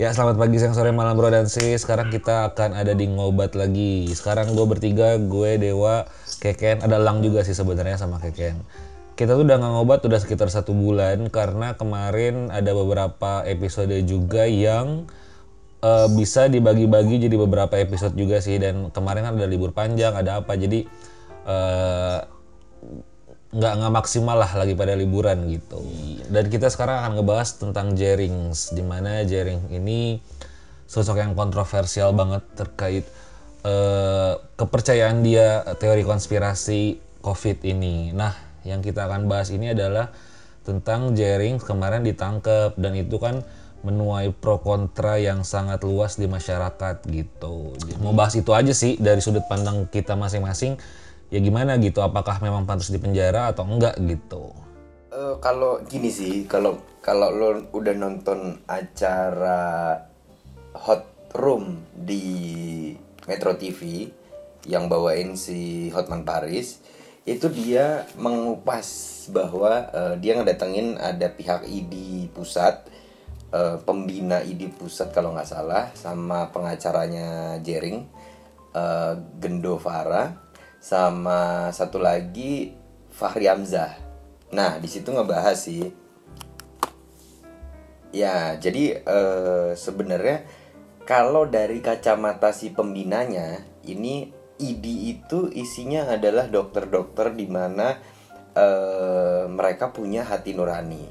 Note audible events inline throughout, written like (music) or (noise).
Ya selamat pagi, siang, sore, malam bro. Dan sis Sekarang kita akan ada di ngobat lagi. Sekarang gue bertiga, gue, Dewa, Keken. Ada Lang juga sih sebenarnya sama Keken. Kita tuh udah nggak ngobat udah sekitar satu bulan Karena kemarin ada beberapa episode juga yang uh, Bisa dibagi-bagi jadi beberapa episode juga sih. Dan kemarin kan ada libur panjang, ada apa. Jadi uh, nggak nggak maksimal lah lagi pada liburan gitu. Dan kita sekarang akan ngebahas tentang Jerings, di mana Jering ini sosok yang kontroversial banget terkait uh, kepercayaan dia teori konspirasi COVID ini. Nah, yang kita akan bahas ini adalah tentang Jering kemarin ditangkap dan itu kan menuai pro kontra yang sangat luas di masyarakat gitu. Jadi, mau bahas itu aja sih dari sudut pandang kita masing-masing ya gimana gitu apakah memang pantas dipenjara atau enggak gitu? Uh, kalau gini sih kalau kalau lo udah nonton acara hot room di Metro TV yang bawain si Hotman Paris itu dia mengupas bahwa uh, dia ngedatengin ada pihak ID pusat uh, pembina ID pusat kalau nggak salah sama pengacaranya Jering uh, Gendovara sama satu lagi Fahri Hamzah. Nah, di situ ngebahas sih. Ya, jadi eh, sebenarnya kalau dari kacamata si pembinanya, ini ID itu isinya adalah dokter-dokter di mana eh, mereka punya hati nurani,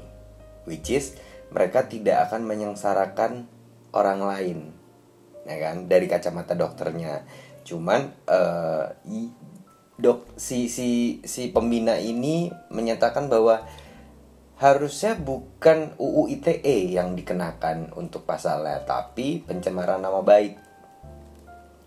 which is mereka tidak akan menyengsarakan orang lain, ya kan? Dari kacamata dokternya. Cuman eh, dok si si si pembina ini menyatakan bahwa harusnya bukan UU ITE yang dikenakan untuk pasalnya tapi pencemaran nama baik.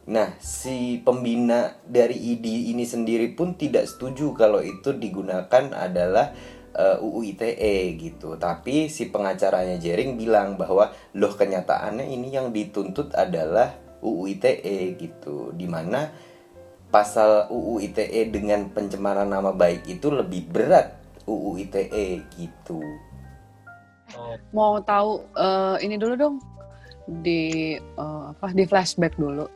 Nah, si pembina dari ID ini sendiri pun tidak setuju kalau itu digunakan adalah uh, UU ITE gitu. Tapi si pengacaranya Jering bilang bahwa loh kenyataannya ini yang dituntut adalah UU ITE gitu. Di mana pasal UU ITE dengan pencemaran nama baik itu lebih berat UU ITE gitu. Oh. Mau tahu uh, ini dulu dong di uh, apa di flashback dulu.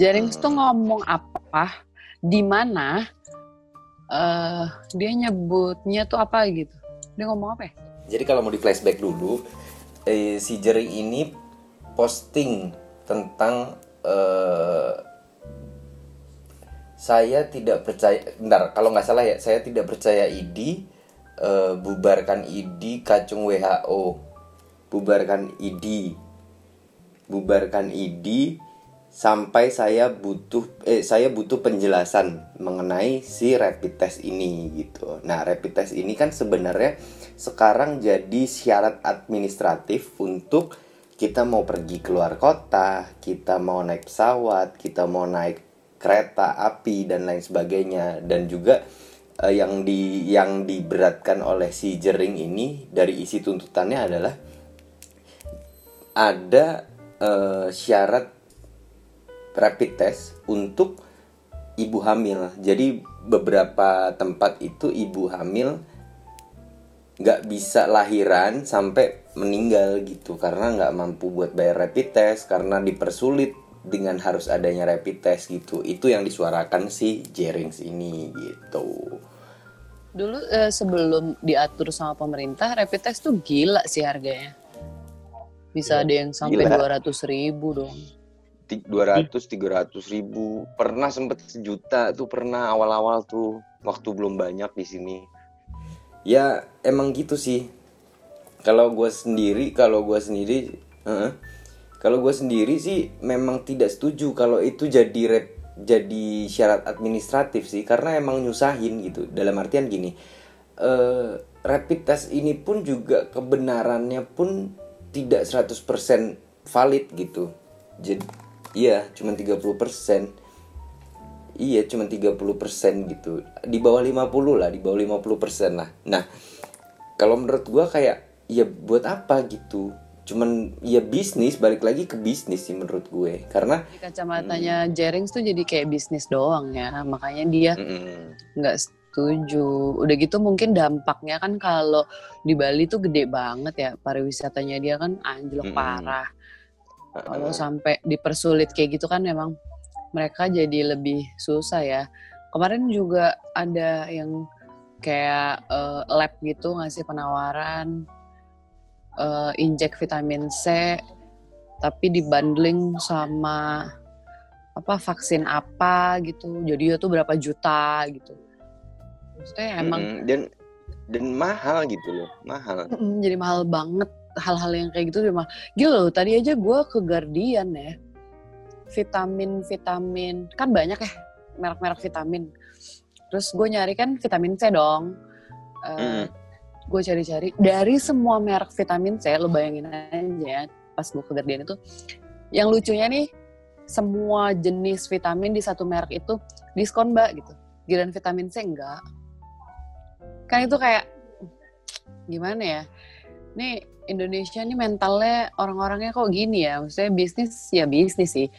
Jaring hmm. tuh ngomong apa di mana uh, dia nyebutnya tuh apa gitu. Dia ngomong apa ya? Jadi kalau mau di flashback dulu eh, si Jering ini posting tentang uh, saya tidak percaya bentar kalau nggak salah ya saya tidak percaya ID uh, bubarkan ID kacung WHO bubarkan ID bubarkan ID sampai saya butuh eh saya butuh penjelasan mengenai si rapid test ini gitu. Nah, rapid test ini kan sebenarnya sekarang jadi syarat administratif untuk kita mau pergi keluar kota, kita mau naik pesawat, kita mau naik kereta api dan lain sebagainya. Dan juga uh, yang di yang diberatkan oleh si jering ini dari isi tuntutannya adalah ada uh, syarat rapid test untuk ibu hamil. Jadi beberapa tempat itu ibu hamil nggak bisa lahiran sampai meninggal gitu. Karena nggak mampu buat bayar rapid test karena dipersulit dengan harus adanya rapid test gitu itu yang disuarakan si Jerings ini gitu. Dulu eh, sebelum diatur sama pemerintah rapid test tuh gila sih harganya. Bisa ada yang sampai dua ratus ribu dong. Dua ratus tiga ratus ribu. Pernah sempet sejuta tuh pernah awal-awal tuh waktu belum banyak di sini. Ya emang gitu sih. Kalau gue sendiri kalau gue sendiri uh -uh, kalau gue sendiri sih memang tidak setuju kalau itu jadi rep, jadi syarat administratif sih karena emang nyusahin gitu. Dalam artian gini, uh, rapid test ini pun juga kebenarannya pun tidak 100% valid gitu. Jadi iya, cuma 30%. Iya, cuma 30% gitu. Di bawah 50 lah, di bawah 50% lah. Nah, kalau menurut gue kayak ya buat apa gitu cuman ya bisnis balik lagi ke bisnis sih menurut gue. Karena di kacamatanya mm, Jerings tuh jadi kayak bisnis doang ya. Makanya dia nggak mm, setuju. Udah gitu mungkin dampaknya kan kalau di Bali tuh gede banget ya pariwisatanya dia kan anjlok mm, parah. Kalau sampai dipersulit kayak gitu kan memang mereka jadi lebih susah ya. Kemarin juga ada yang kayak uh, lab gitu ngasih penawaran uh, injek vitamin C tapi dibundling sama apa vaksin apa gitu. Jadi itu berapa juta gitu. Maksudnya emang Mm-mm. dan dan mahal gitu loh, mahal. Mm, jadi mahal banget hal-hal yang kayak gitu mahal. Gila loh, tadi aja gue ke Guardian ya. Vitamin-vitamin, kan banyak ya merek-merek vitamin. Terus gue nyari kan vitamin C dong. Eh, Mm. Gue cari-cari, dari semua merek vitamin C, lo bayangin aja pas gue ke itu. Yang lucunya nih, semua jenis vitamin di satu merek itu diskon mbak gitu. Giliran vitamin C enggak. Kan itu kayak, gimana ya? nih Indonesia nih mentalnya orang-orangnya kok gini ya maksudnya bisnis ya bisnis sih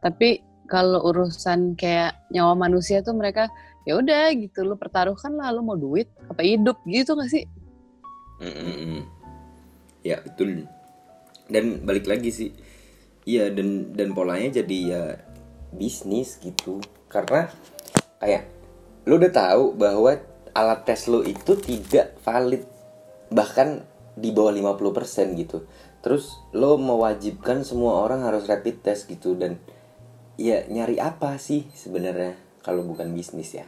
tapi kalau urusan kayak nyawa manusia tuh mereka ya udah gitu lu pertaruhkan lah lu mau duit apa hidup gitu gak sih Mm-mm. Ya betul. Dan balik lagi sih, iya dan dan polanya jadi ya bisnis gitu. Karena kayak lo udah tahu bahwa alat tes lo itu tidak valid bahkan di bawah 50% gitu. Terus lo mewajibkan semua orang harus rapid test gitu dan ya nyari apa sih sebenarnya kalau bukan bisnis ya.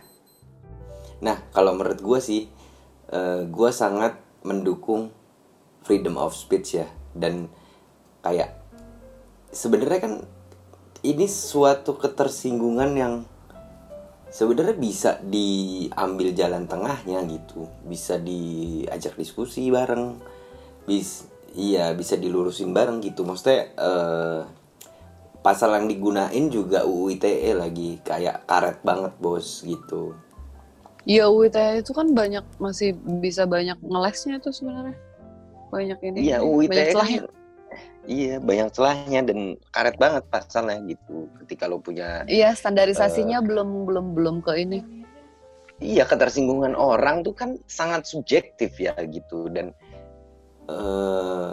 Nah, kalau menurut gue sih, gue sangat mendukung freedom of speech ya. Dan kayak sebenarnya kan ini suatu ketersinggungan yang sebenarnya bisa diambil jalan tengahnya gitu. Bisa diajak diskusi bareng bis iya bisa dilurusin bareng gitu. Maksudnya eh, pasal yang digunain juga UU ITE lagi kayak karet banget bos gitu. Ya UITE itu kan banyak masih bisa banyak ngelesnya tuh sebenarnya. Banyak ini Iya, UU banyak ITE celahnya. Kan- Iya, banyak celahnya dan karet banget pasalnya gitu. Ketika lo punya iya standarisasinya belum belum belum ke ini. Iya ketersinggungan orang tuh kan sangat subjektif ya gitu. Dan eh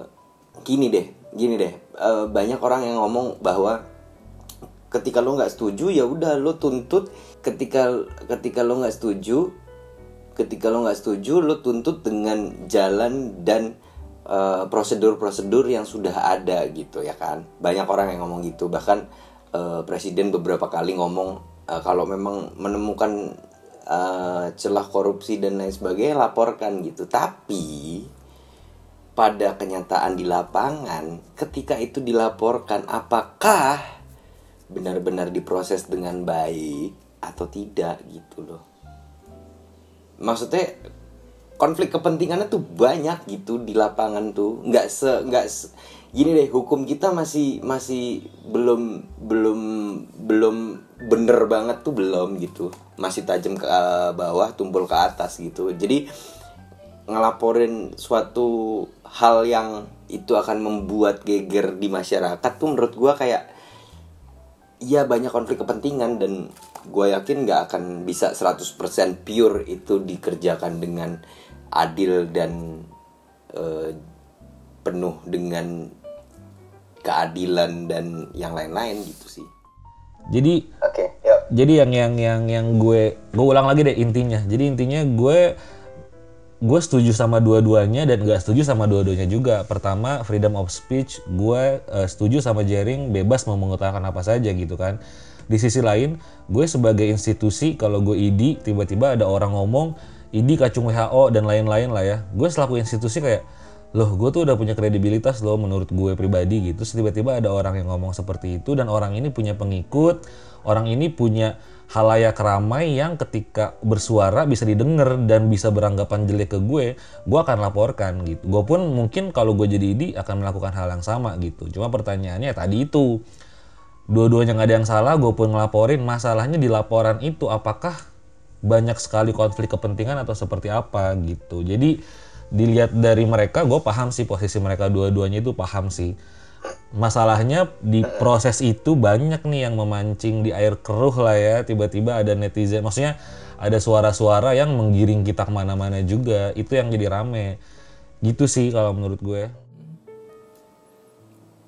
gini deh, gini deh. eh, banyak orang yang ngomong bahwa ketika lo nggak setuju ya udah lo tuntut. Ketika ketika lo nggak setuju ketika lo nggak setuju lo tuntut dengan jalan dan eh, prosedur-prosedur yang sudah ada gitu ya kan? Banyak orang yang ngomong gitu. Bahkan eh, presiden beberapa kali ngomong eh, kalau memang menemukan eh, celah korupsi dan lain sebagainya laporkan gitu. Tapi pada kenyataan di lapangan ketika itu dilaporkan apakah benar-benar diproses dengan baik atau tidak gitu loh. Maksudnya konflik kepentingannya tuh banyak gitu di lapangan tuh. Nggak se nggak se- gini deh hukum kita masih masih belum belum belum bener banget tuh belum gitu. Masih tajam ke eh, bawah tumpul ke atas gitu. Jadi ngelaporin suatu hal yang itu akan membuat geger di masyarakat tuh menurut gua kayak Iya banyak konflik kepentingan dan gue yakin nggak akan bisa 100% pure itu dikerjakan dengan adil dan eh, penuh dengan keadilan dan yang lain-lain gitu sih. Jadi Oke, yuk. jadi yang yang yang yang gue gue ulang lagi deh intinya. Jadi intinya gue gue setuju sama dua-duanya dan gak setuju sama dua-duanya juga. Pertama freedom of speech, gue eh, setuju sama jaring bebas mau mengutarakan apa saja gitu kan. Di sisi lain, gue sebagai institusi kalau gue ID tiba-tiba ada orang ngomong ID kacung WHO dan lain-lain lah ya. Gue selaku institusi kayak loh gue tuh udah punya kredibilitas loh menurut gue pribadi gitu tiba-tiba ada orang yang ngomong seperti itu dan orang ini punya pengikut orang ini punya halayak ramai yang ketika bersuara bisa didengar dan bisa beranggapan jelek ke gue gue akan laporkan gitu. Gue pun mungkin kalau gue jadi ID akan melakukan hal yang sama gitu. Cuma pertanyaannya tadi itu. Dua-duanya nggak ada yang salah gue pun ngelaporin. Masalahnya di laporan itu apakah banyak sekali konflik kepentingan atau seperti apa gitu. Jadi dilihat dari mereka gue paham sih posisi mereka dua-duanya itu paham sih masalahnya di proses itu banyak nih yang memancing di air keruh lah ya. Tiba-tiba ada netizen maksudnya ada suara-suara yang menggiring kita ke mana-mana juga. Itu yang jadi rame. Gitu sih kalau menurut gue.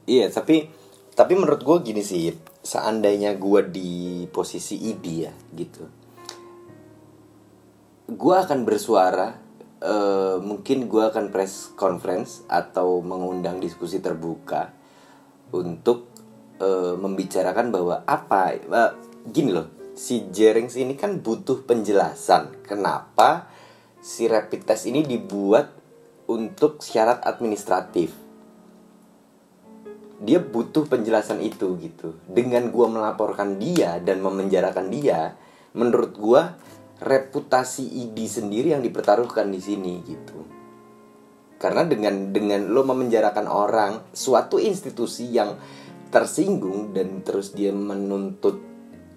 Iya, tapi tapi menurut gue gini sih seandainya gue di posisi ID ya gitu. Gue akan bersuara uh, mungkin gue akan press conference atau mengundang diskusi terbuka untuk uh, membicarakan bahwa apa uh, gini loh si Jerings ini kan butuh penjelasan kenapa si rapid test ini dibuat untuk syarat administratif. Dia butuh penjelasan itu gitu. Dengan gua melaporkan dia dan memenjarakan dia menurut gua reputasi ID sendiri yang dipertaruhkan di sini gitu karena dengan dengan lo memenjarakan orang suatu institusi yang tersinggung dan terus dia menuntut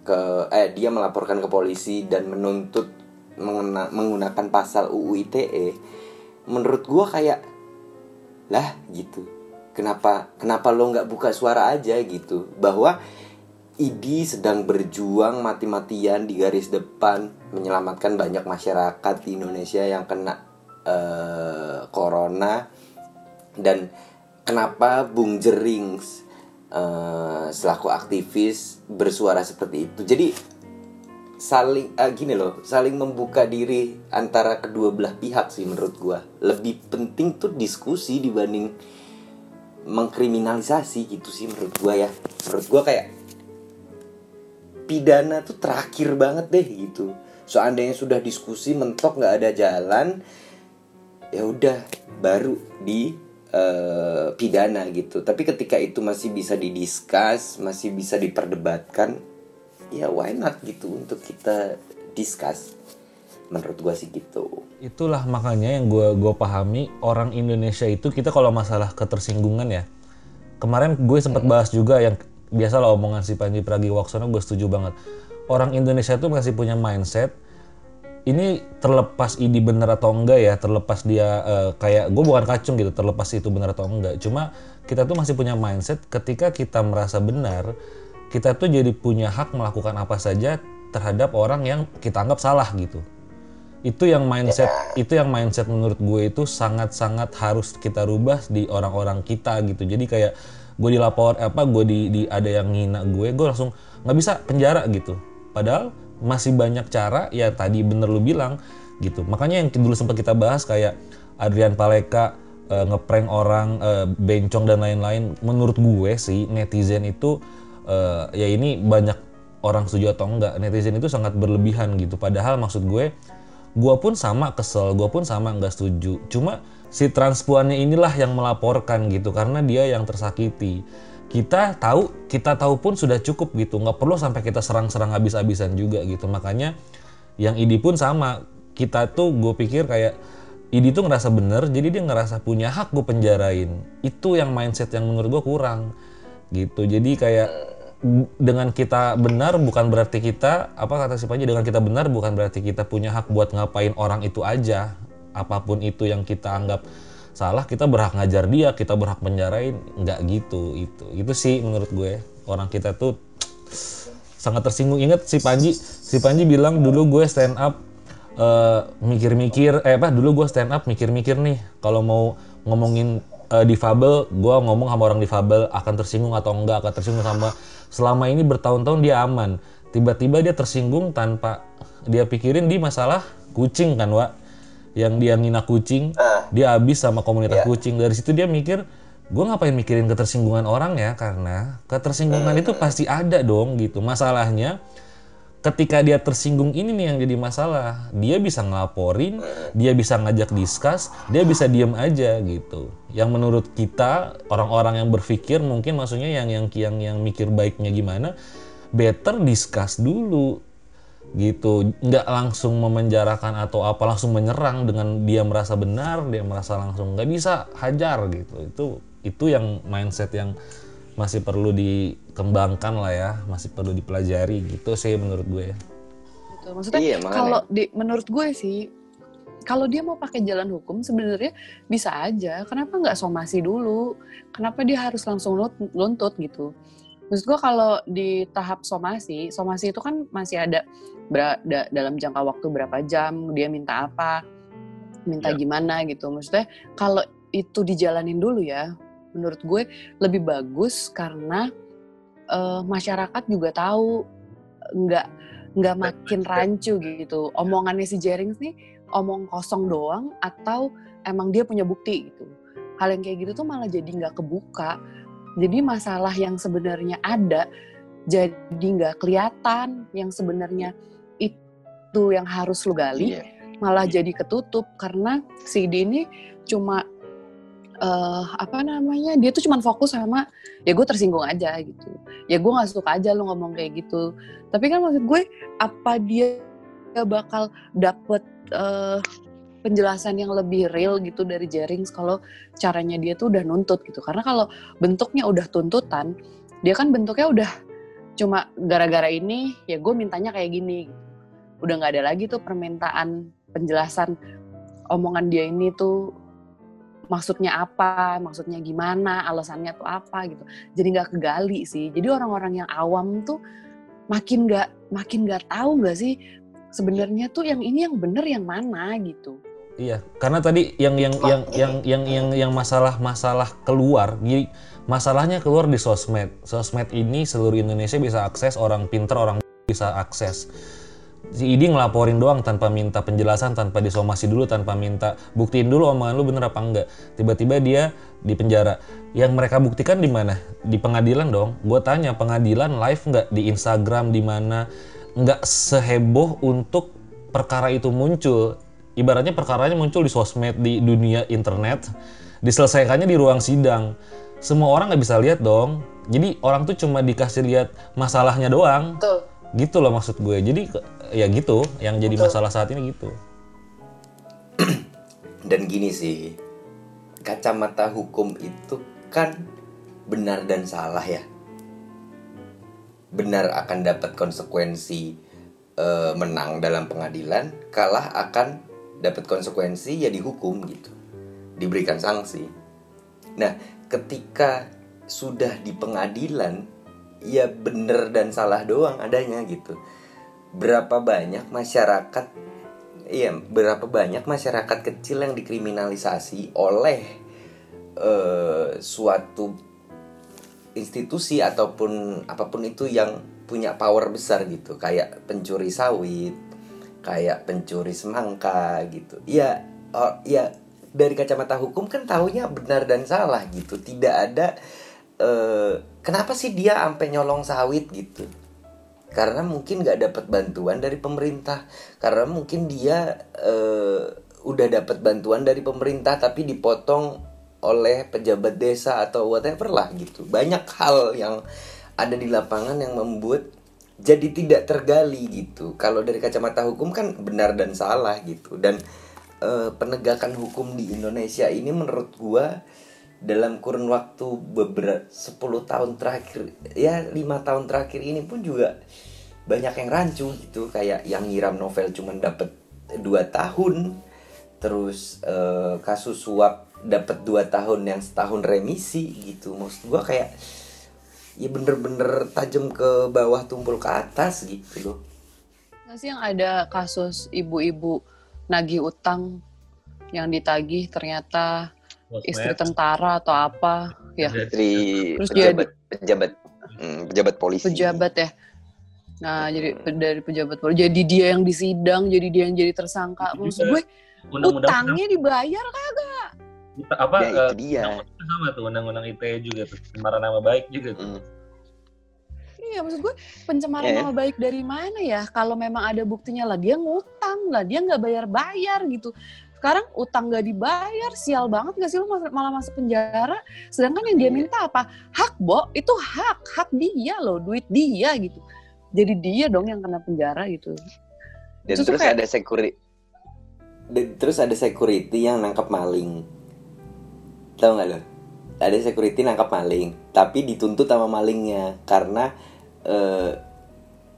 ke eh dia melaporkan ke polisi dan menuntut mengena, menggunakan pasal UU ITE menurut gua kayak lah gitu. Kenapa kenapa lo nggak buka suara aja? Gitu. Bahwa ID sedang berjuang mati-matian di garis depan menyelamatkan banyak masyarakat di Indonesia yang kena uh, corona dan kenapa Bung Jerings uh, selaku aktivis bersuara seperti itu. Jadi saling uh, gini loh saling membuka diri antara kedua belah pihak sih menurut gua. Lebih penting tuh diskusi dibanding mengkriminalisasi gitu sih menurut gue ya. Menurut gue kayak pidana tuh terakhir banget deh gitu. Seandainya sudah diskusi mentok nggak ada jalan ya udah baru di uh, pidana gitu. Tapi ketika itu masih bisa didiskus masih bisa diperdebatkan ya why not gitu untuk kita discuss menurut gue sih gitu. Itulah makanya yang gue gue pahami orang Indonesia itu kita kalau masalah ketersinggungan ya kemarin gue sempat bahas juga yang biasa lah omongan si Panji Pragiwaksono gue setuju banget. Orang Indonesia itu masih punya mindset ini terlepas ini benar atau enggak ya terlepas dia uh, kayak gue bukan kacung gitu terlepas itu benar atau enggak. Cuma kita tuh masih punya mindset ketika kita merasa benar kita tuh jadi punya hak melakukan apa saja terhadap orang yang kita anggap salah gitu. Itu yang mindset yeah. itu yang mindset menurut gue itu sangat-sangat harus kita rubah di orang-orang kita gitu. Jadi kayak gue dilapor apa gue di, di ada yang ngina gue gue langsung nggak bisa penjara gitu. Padahal masih banyak cara ya tadi bener lu bilang gitu. Makanya yang dulu sempat kita bahas kayak Adrian Paleka e, ngeprank orang e, bencong dan lain-lain menurut gue sih netizen itu e, ya ini banyak orang setuju atau enggak netizen itu sangat berlebihan gitu. Padahal maksud gue gue pun sama kesel gue pun sama nggak setuju. Cuma si transpuannya inilah yang melaporkan gitu karena dia yang tersakiti kita tahu kita tahu pun sudah cukup gitu. Nggak perlu sampai kita serang-serang habis-habisan juga gitu. Makanya yang ID pun sama. Kita tuh gue pikir kayak ID tuh ngerasa bener jadi dia ngerasa punya hak gue penjarain. Itu yang mindset yang menurut gue kurang gitu. Jadi kayak dengan kita benar bukan berarti kita apa kata si Panji dengan kita benar bukan berarti kita punya hak buat ngapain orang itu aja. Apa pun itu yang kita anggap salah kita berhak ngajar dia kita berhak penjarain nggak gitu itu itu sih menurut gue. Orang kita tuh sangat tersinggung. Ingat si Panji si Panji bilang dulu gue stand up uh, mikir-mikir eh apa dulu gue stand up mikir-mikir nih. Kalau mau ngomongin uh, difabel gue ngomong sama orang difabel akan tersinggung atau enggak akan tersinggung sama. Selama ini bertahun-tahun dia aman. Tiba-tiba dia tersinggung tanpa dia pikirin di masalah kucing kan Wak yang dia ngina kucing uh, dia habis sama komunitas yeah. kucing. Dari situ dia mikir gue ngapain mikirin ketersinggungan orang ya? Karena ketersinggungan uh, itu pasti ada dong gitu. Masalahnya ketika dia tersinggung ini nih yang jadi masalah. Dia bisa ngelaporin dia bisa ngajak diskus dia bisa diem aja gitu. Yang menurut kita orang-orang yang berpikir mungkin maksudnya yang yang yang yang mikir baiknya gimana better discuss dulu gitu nggak langsung memenjarakan atau apa langsung menyerang dengan dia merasa benar dia merasa langsung nggak bisa hajar gitu itu itu yang mindset yang masih perlu dikembangkan lah ya, masih perlu dipelajari gitu sih menurut gue. Betul. Maksudnya iya, kalau di menurut gue sih kalau dia mau pakai jalan hukum sebenarnya bisa aja. Kenapa nggak somasi dulu? Kenapa dia harus langsung luntut gitu? Maksud gue kalau di tahap somasi, somasi itu kan masih ada ber, da, dalam jangka waktu berapa jam, dia minta apa, minta ya. gimana gitu. Maksudnya kalau itu dijalanin dulu ya, menurut gue lebih bagus karena uh, masyarakat juga tahu nggak nggak makin rancu gitu omongannya si Jerings nih omong kosong doang atau emang dia punya bukti gitu hal yang kayak gitu tuh malah jadi nggak kebuka jadi masalah yang sebenarnya ada jadi nggak kelihatan yang sebenarnya itu yang harus lu gali yeah. malah jadi ketutup karena si D ini cuma uh, apa namanya dia tuh cuma fokus sama ya gue tersinggung aja gitu. Ya gue nggak suka aja lo ngomong kayak gitu. Tapi kan maksud gue apa dia bakal dapet uh, penjelasan yang lebih real gitu dari Jerings kalau caranya dia tuh udah nuntut gitu karena kalau bentuknya udah tuntutan dia kan bentuknya udah cuma gara-gara ini ya gue mintanya kayak gini udah nggak ada lagi tuh permintaan penjelasan omongan dia ini tuh maksudnya apa, maksudnya gimana, alasannya tuh apa gitu. Jadi nggak kegali sih. Jadi orang-orang yang awam tuh makin nggak makin nggak tahu nggak sih sebenarnya tuh yang ini yang bener yang mana gitu. Iya, karena tadi yang yang yang yang yang yang yang masalah-masalah keluar, jadi masalahnya keluar di sosmed. Sosmed ini seluruh Indonesia bisa akses, orang pinter, orang bisa akses si Idi ngelaporin doang tanpa minta penjelasan, tanpa disomasi dulu, tanpa minta buktiin dulu omongan lu bener apa enggak. Tiba-tiba dia di penjara. Yang mereka buktikan di mana? Di pengadilan dong. Gue tanya pengadilan live nggak di Instagram di mana? Nggak seheboh untuk perkara itu muncul. Ibaratnya perkaranya muncul di sosmed di dunia internet, diselesaikannya di ruang sidang. Semua orang nggak bisa lihat dong. Jadi orang tuh cuma dikasih lihat masalahnya doang. Tuh. Gitu loh maksud gue. Jadi ya gitu yang jadi Betul. masalah saat ini gitu (clears throat) dan gini sih kacamata hukum itu kan benar dan salah ya benar akan dapat konsekuensi e, menang dalam pengadilan kalah akan dapat konsekuensi ya dihukum gitu. Diberikan sanksi. Nah ketika sudah di pengadilan ya benar dan salah doang adanya gitu. Berapa banyak masyarakat iya berapa banyak masyarakat kecil yang dikriminalisasi oleh uh, suatu institusi ataupun apa pun itu yang punya power besar gitu. Kayak pencuri sawit kayak pencuri semangka gitu. Ya oh, ya dari kacamata hukum kan tahunya benar dan salah gitu. Tidak ada uh, kenapa sih dia sampai nyolong sawit gitu? Karena mungkin nggak dapat bantuan dari pemerintah. Karena mungkin dia uh, udah dapat bantuan dari pemerintah tapi dipotong oleh pejabat desa atau whatever lah gitu. Banyak hal yang ada di lapangan yang membuat jadi tidak tergali gitu. Kalau dari kacamata hukum kan benar dan salah gitu. Dan uh, penegakan hukum di Indonesia ini menurut gua dalam kurun waktu beberapa 10 tahun terakhir ya lima tahun terakhir ini pun juga banyak yang rancu gitu. Kayak yang nyiram novel cuman dapat dua tahun terus uh, kasus suap dapat dua tahun yang setahun remisi gitu. Maksud gua kayak ya bener-bener tajam ke bawah tumpul ke atas gitu loh. Nggak sih yang ada kasus ibu-ibu nagih utang yang ditagih ternyata istri tentara atau apa ya. Istri terus pejabat dia, pejabat hmm, pejabat polisi. Pejabat ya. Nah jadi dari pejabat polisi jadi dia yang disidang jadi dia yang jadi tersangka. Maksud gue utangnya dibayar kagak apa ya, itu uh, dia. sama tuh undang-undang ITE juga tuh pencemaran nama baik juga tuh. Hmm. Iya maksud gue pencemaran yeah. nama baik dari mana ya? Kalau memang ada buktinya lah dia ngutang lah dia nggak bayar-bayar gitu. Sekarang utang gak dibayar sial banget gak sih lu malah masuk penjara? Sedangkan yang dia iya. minta apa? Hak bo. Itu hak hak dia loh duit dia gitu. Jadi dia dong yang kena penjara gitu. Dan terus, terus kayak, ada security terus ada security yang nangkap maling tahu nggak lo? Ada security nangkap maling tapi dituntut sama malingnya karena eh,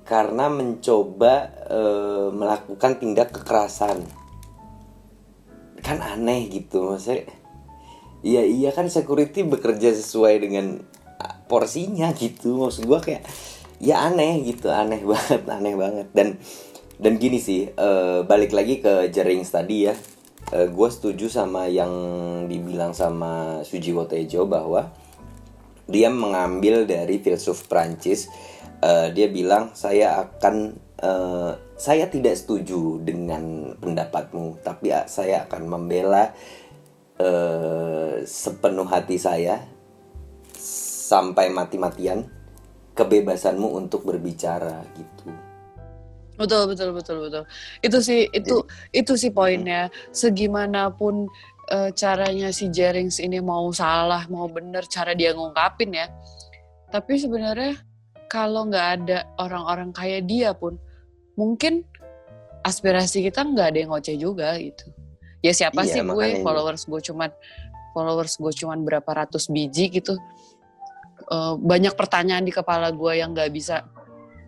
karena mencoba eh, melakukan tindak kekerasan. Kan aneh gitu maksudnya iya iya kan security bekerja sesuai dengan porsinya gitu. Maksud gua kayak ya aneh gitu aneh (laughs) banget aneh banget. Dan dan gini sih uh, balik lagi ke jaring tadi ya uh, gue setuju sama yang dibilang sama Sujiwo Tejo bahwa dia mengambil dari filsuf Prancis uh, dia bilang saya akan uh, saya tidak setuju dengan pendapatmu tapi uh, saya akan membela uh, sepenuh hati saya sampai mati-matian kebebasanmu untuk berbicara gitu betul betul betul betul. Itu sih itu Jadi, itu sih poinnya. Segimanapun uh, caranya si Jerings ini mau salah mau bener cara dia ngungkapin ya. Tapi sebenarnya kalau nggak ada orang-orang kayak dia pun mungkin aspirasi kita nggak ada yang ngoceh juga gitu. Ya siapa iya, sih gue followers gue cuman followers gue cuman berapa ratus biji gitu. Uh, banyak pertanyaan di kepala gue yang nggak bisa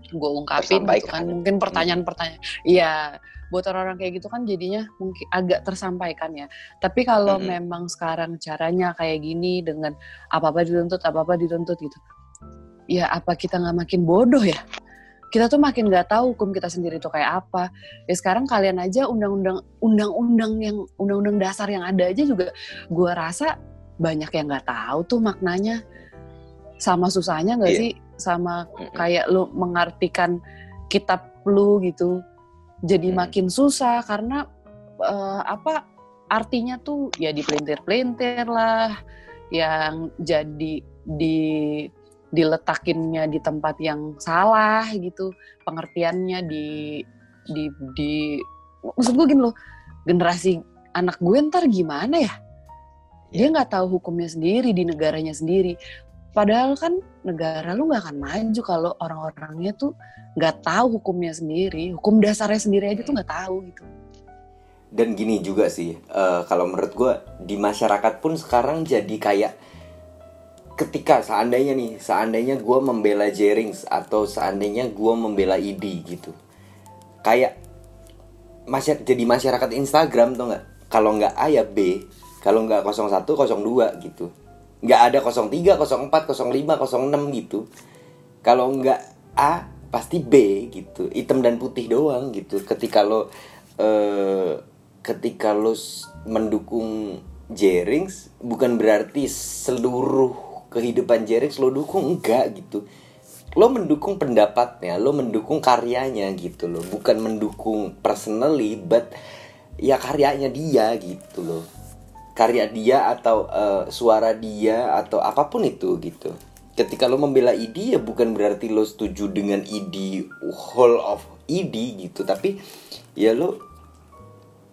gue ungkapin gitu kan mungkin pertanyaan-pertanyaan iya buat orang-orang kayak gitu kan jadinya mungkin agak tersampaikan ya. Tapi kalau -hmm. memang sekarang caranya kayak gini dengan apa-apa dituntut, apa-apa dituntut gitu. Ya apa kita nggak makin bodoh ya? Kita tuh makin nggak tahu hukum kita sendiri tuh kayak apa. Ya sekarang kalian aja undang-undang undang-undang yang undang-undang dasar yang ada aja juga gua rasa banyak yang nggak tahu tuh maknanya. Sama susahnya nggak yeah. sih sama kayak lu mengartikan kitab lu gitu jadi hmm. makin susah karena uh, apa artinya tuh ya dipelintir-pelintir lah yang jadi di diletakinnya di tempat yang salah gitu pengertiannya di di di maksud gue gini loh generasi anak gue ntar gimana ya dia iya. nggak tahu hukumnya sendiri di negaranya sendiri padahal kan negara lu nggak akan maju kalau orang-orangnya tuh nggak tahu hukumnya sendiri. Hukum dasarnya sendiri aja tuh nggak tahu gitu. Dan gini juga sih uh, kalau menurut gue di masyarakat pun sekarang jadi kayak ketika seandainya nih seandainya gue membela Jerings atau seandainya gue membela ID gitu kayak masyarakat jadi masyarakat Instagram tuh nggak? Kalau nggak A ya B kalau nggak 01 02 gitu nggak ada 03 04 05 06 gitu. Kalau nggak A pasti B gitu. Hitam dan putih doang gitu. Ketika lo uh, ketika lo mendukung Jerings bukan berarti seluruh kehidupan Jerings lo dukung enggak gitu. Lo mendukung pendapatnya lo mendukung karyanya gitu lo bukan mendukung personally but ya karyanya dia gitu loh karya dia atau uh, suara dia atau apa pun itu gitu. Ketika lo membela ID ya bukan berarti lo setuju dengan ID whole of ID gitu. Tapi ya lo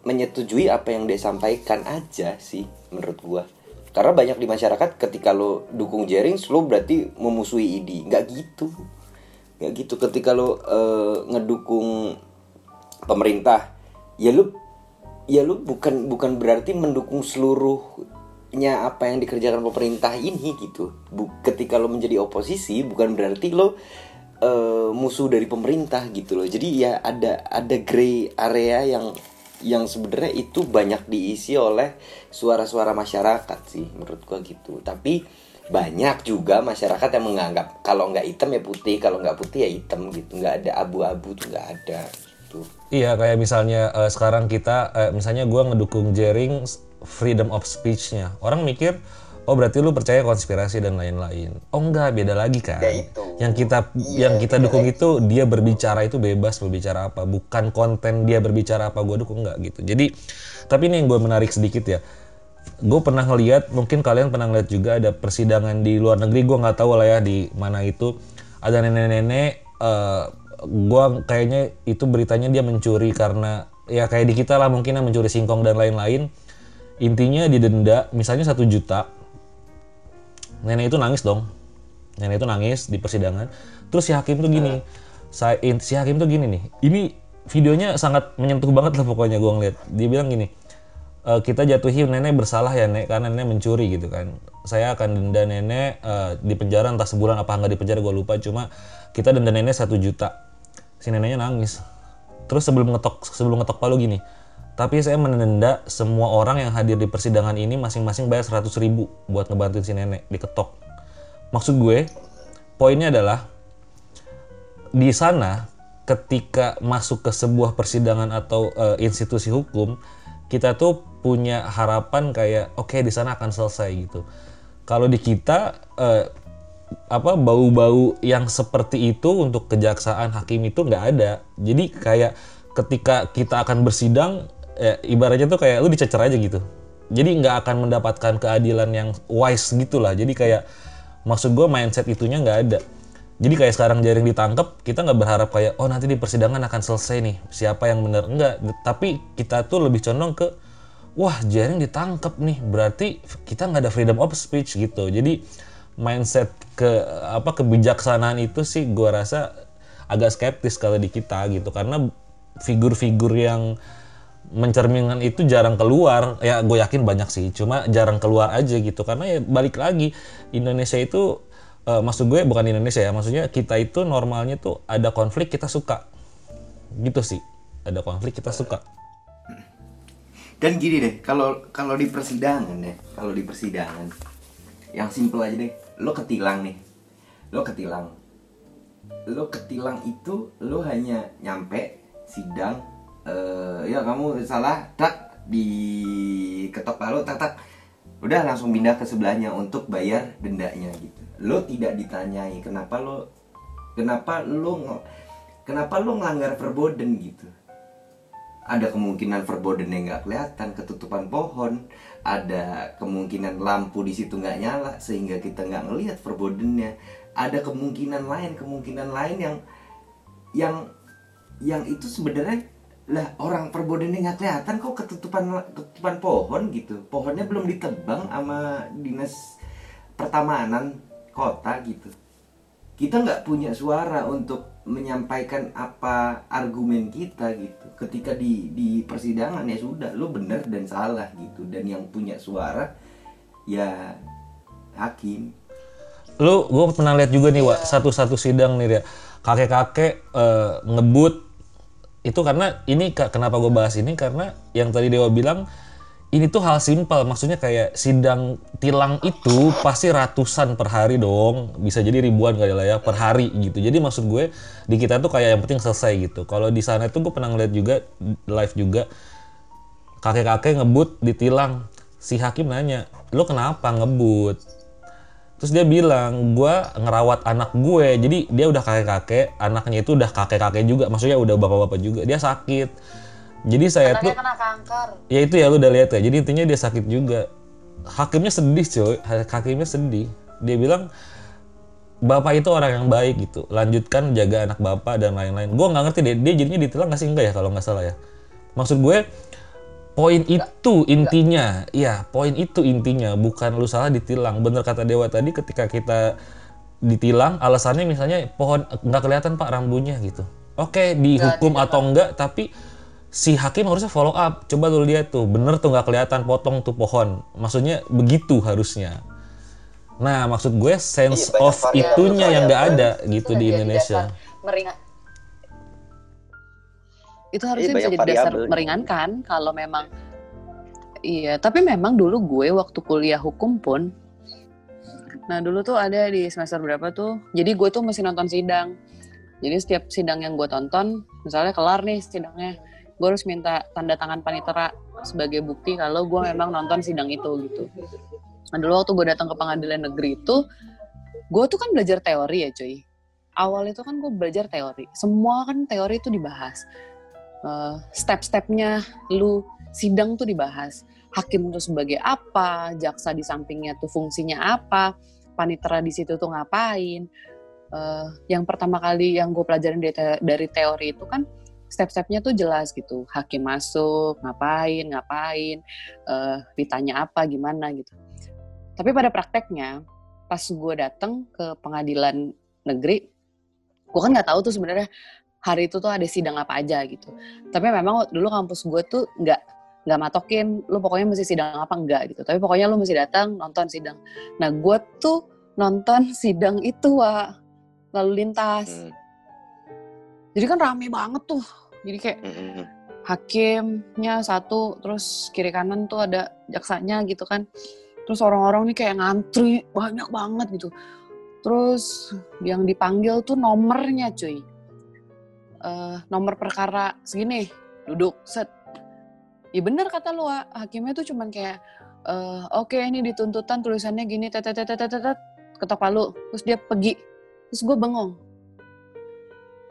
menyetujui apa yang dia sampaikan aja sih menurut gua. Karena banyak di masyarakat ketika lo dukung Jerings lo berarti memusuhi ID nggak gitu. Nggak gitu. Ketika lo uh, ngedukung pemerintah ya lo ya lo bukan bukan berarti mendukung seluruh nya apa yang dikerjakan pemerintah ini gitu. Bu, ketika lo menjadi oposisi bukan berarti lo uh, musuh dari pemerintah gitu loh. Jadi ya ada ada gray area yang yang sebenarnya itu banyak diisi oleh suara-suara masyarakat sih menurut gua gitu. Tapi banyak juga masyarakat yang menganggap kalau nggak hitam ya putih, kalau nggak putih ya hitam gitu. Nggak ada abu-abu tuh nggak ada. Gitu. Iya kayak misalnya uh, sekarang kita uh, misalnya gua ngedukung Jering freedom of speech-nya. Orang mikir, oh berarti lu percaya konspirasi dan lain-lain. Oh enggak, beda lagi kan. Ya itu. Yang kita iya, yang kita dukung ya. itu dia berbicara itu bebas berbicara apa, bukan konten dia berbicara apa gue dukung enggak gitu. Jadi tapi ini yang gue menarik sedikit ya. Gue pernah ngeliat, mungkin kalian pernah ngeliat juga ada persidangan di luar negeri, gue nggak tahu lah ya di mana itu ada nenek-nenek. Uh, gue kayaknya itu beritanya dia mencuri karena ya kayak di kita lah mungkin yang mencuri singkong dan lain-lain. Intinya didenda misalnya satu juta nenek itu nangis dong. Nenek itu nangis di persidangan. Terus si hakim tuh gini saya si hakim tuh gini nih ini videonya sangat menyentuh banget lah pokoknya gue ngeliat. Dia bilang gini e, kita jatuhi nenek bersalah ya nek karena nenek mencuri gitu kan. Saya akan denda nenek uh, di penjara entah sebulan apa nggak di penjara gue lupa. Cuma kita denda nenek satu juta si neneknya nangis terus sebelum ngetok sebelum ngetok palu gini tapi saya menenda semua orang yang hadir di persidangan ini masing-masing bayar 100 ribu buat ngebantuin si nenek diketok. Maksud gue, poinnya adalah di sana ketika masuk ke sebuah persidangan atau uh, institusi hukum, kita tuh punya harapan kayak oke okay, di sana akan selesai gitu. Kalau di kita uh, apa bau-bau yang seperti itu untuk kejaksaan hakim itu nggak ada. Jadi kayak ketika kita akan bersidang, ya, ibaratnya tuh kayak lu dicecer aja gitu. Jadi nggak akan mendapatkan keadilan yang wise gitulah. Jadi kayak maksud gue mindset itunya nggak ada. Jadi kayak sekarang jaring ditangkap, kita nggak berharap kayak oh nanti di persidangan akan selesai nih siapa yang benar enggak. Tapi kita tuh lebih condong ke wah jaring ditangkap nih berarti kita nggak ada freedom of speech gitu. Jadi mindset ke apa kebijaksanaan itu sih gua rasa agak skeptis kalau di kita gitu. Karena figur-figur yang mencerminkan itu jarang keluar. Ya gue yakin banyak sih. Cuma jarang keluar aja gitu. Karena ya balik lagi Indonesia itu uh, maksud gue bukan Indonesia ya. Maksudnya kita itu normalnya tuh ada konflik kita suka. Gitu sih. Ada konflik kita suka. Dan gini deh, kalau kalau di persidangan deh, kalau di persidangan yang simple aja deh, lo ketilang nih, lo ketilang, lo ketilang itu lo hanya nyampe sidang, eh ya kamu salah, tak di ketok palu, tak tak, udah langsung pindah ke sebelahnya untuk bayar dendanya gitu. Lo tidak ditanyai kenapa lo, kenapa lo, kenapa lo ngelanggar perboden gitu? Ada kemungkinan verbodennya nggak kelihatan ketutupan pohon ada kemungkinan lampu di situ nggak nyala sehingga kita nggak ngelihat verbodennya. Ada kemungkinan lain kemungkinan lain yang yang yang itu sebenarnya lah orang perbodennya nggak kelihatan kok ketutupan ketutupan pohon gitu. Pohonnya belum ditebang sama dinas pertamanan kota gitu. Kita nggak punya suara untuk menyampaikan apa argumen kita gitu. Ketika di di persidangan ya sudah lo benar dan salah gitu. Dan yang punya suara ya hakim. Lu gue pernah lihat juga nih Wak, satu-satu sidang nih dia kakek-kakek eh, ngebut itu karena ini kenapa gue bahas ini? Karena yang tadi Dewa bilang ini tuh hal simpel maksudnya kayak sidang tilang itu pasti ratusan per hari dong. Bisa jadi ribuan kali lah ya per hari gitu. Jadi maksud gue di kita tuh kayak yang penting selesai gitu. Kalau di sana itu gue pernah ngeliat juga live juga kakek-kakek ngebut ditilang si hakim nanya lo kenapa ngebut? Terus dia bilang gue ngerawat anak gue. Jadi dia udah kakek-kakek anaknya itu udah kakek-kakek juga. Maksudnya udah bapak-bapak juga. Dia sakit jadi saya tuh kena kanker. ya itu ya lu udah lihat ya. Jadi intinya dia sakit juga. Hakimnya sedih coy. Ha- hakimnya sedih. Dia bilang bapak itu orang yang baik gitu. Lanjutkan jaga anak bapak dan lain-lain. Gue nggak ngerti deh dia jadinya ditilang nggak sih? Enggak ya kalau nggak salah ya. Maksud gue poin itu intinya. Iya poin itu intinya. Bukan lu salah ditilang. Bener kata dewa tadi ketika kita ditilang alasannya misalnya pohon nggak kelihatan pak rambunya gitu. Oke dihukum atau enggak tapi si hakim harusnya follow up. Coba lu lihat tuh bener tuh nggak kelihatan potong tuh pohon. Maksudnya begitu harusnya. Nah maksud gue sense Iya, of variabel- itunya yang nggak ada Itu gitu di Indonesia. Meringat. itu harusnya banyak bisa jadi dasar variabel. meringankan kalau memang iya tapi memang dulu gue waktu kuliah hukum pun nah dulu tuh ada di semester berapa tuh? Jadi gue tuh mesti nonton sidang. Jadi setiap sidang yang gue tonton misalnya kelar nih sidangnya gue harus minta tanda tangan panitera sebagai bukti kalau gue memang nonton sidang itu gitu. Nah dulu waktu gue datang ke pengadilan negeri itu gue tuh kan belajar teori ya cuy. Awal itu kan gue belajar teori. Semua kan teori itu dibahas. Eh, step-stepnya lu sidang tuh dibahas. Hakim tuh sebagai apa jaksa di sampingnya tuh fungsinya apa panitera di situ tuh ngapain. Eh, yang pertama kali yang gue pelajarin dari teori itu kan step-stepnya tuh jelas gitu. Hakim masuk ngapain ngapain eh, ditanya apa gimana gitu. Tapi pada prakteknya pas gue datang ke pengadilan negeri gue kan nggak tahu tuh sebenarnya hari itu tuh ada sidang apa aja gitu. Tapi memang dulu kampus gue tuh nggak nggak matokin lu pokoknya mesti sidang apa enggak gitu. Tapi pokoknya lu mesti datang nonton sidang. Nah gue tuh nonton (laughs) sidang itu lalu lintas. Hmm, jadi kan rame banget tuh jadi kayak hakimnya satu terus kiri kanan tuh ada jaksanya gitu kan. Terus orang-orang nih kayak ngantri banyak banget gitu. Terus yang dipanggil tuh nomornya cuy. Eh, nomor perkara segini duduk set. Ya bener kata lu hakimnya tuh cuman kayak eh, oke ini dituntutan tulisannya gini tet tet tet tet tet, tet. ketok palu. Terus dia pergi. Terus gue bengong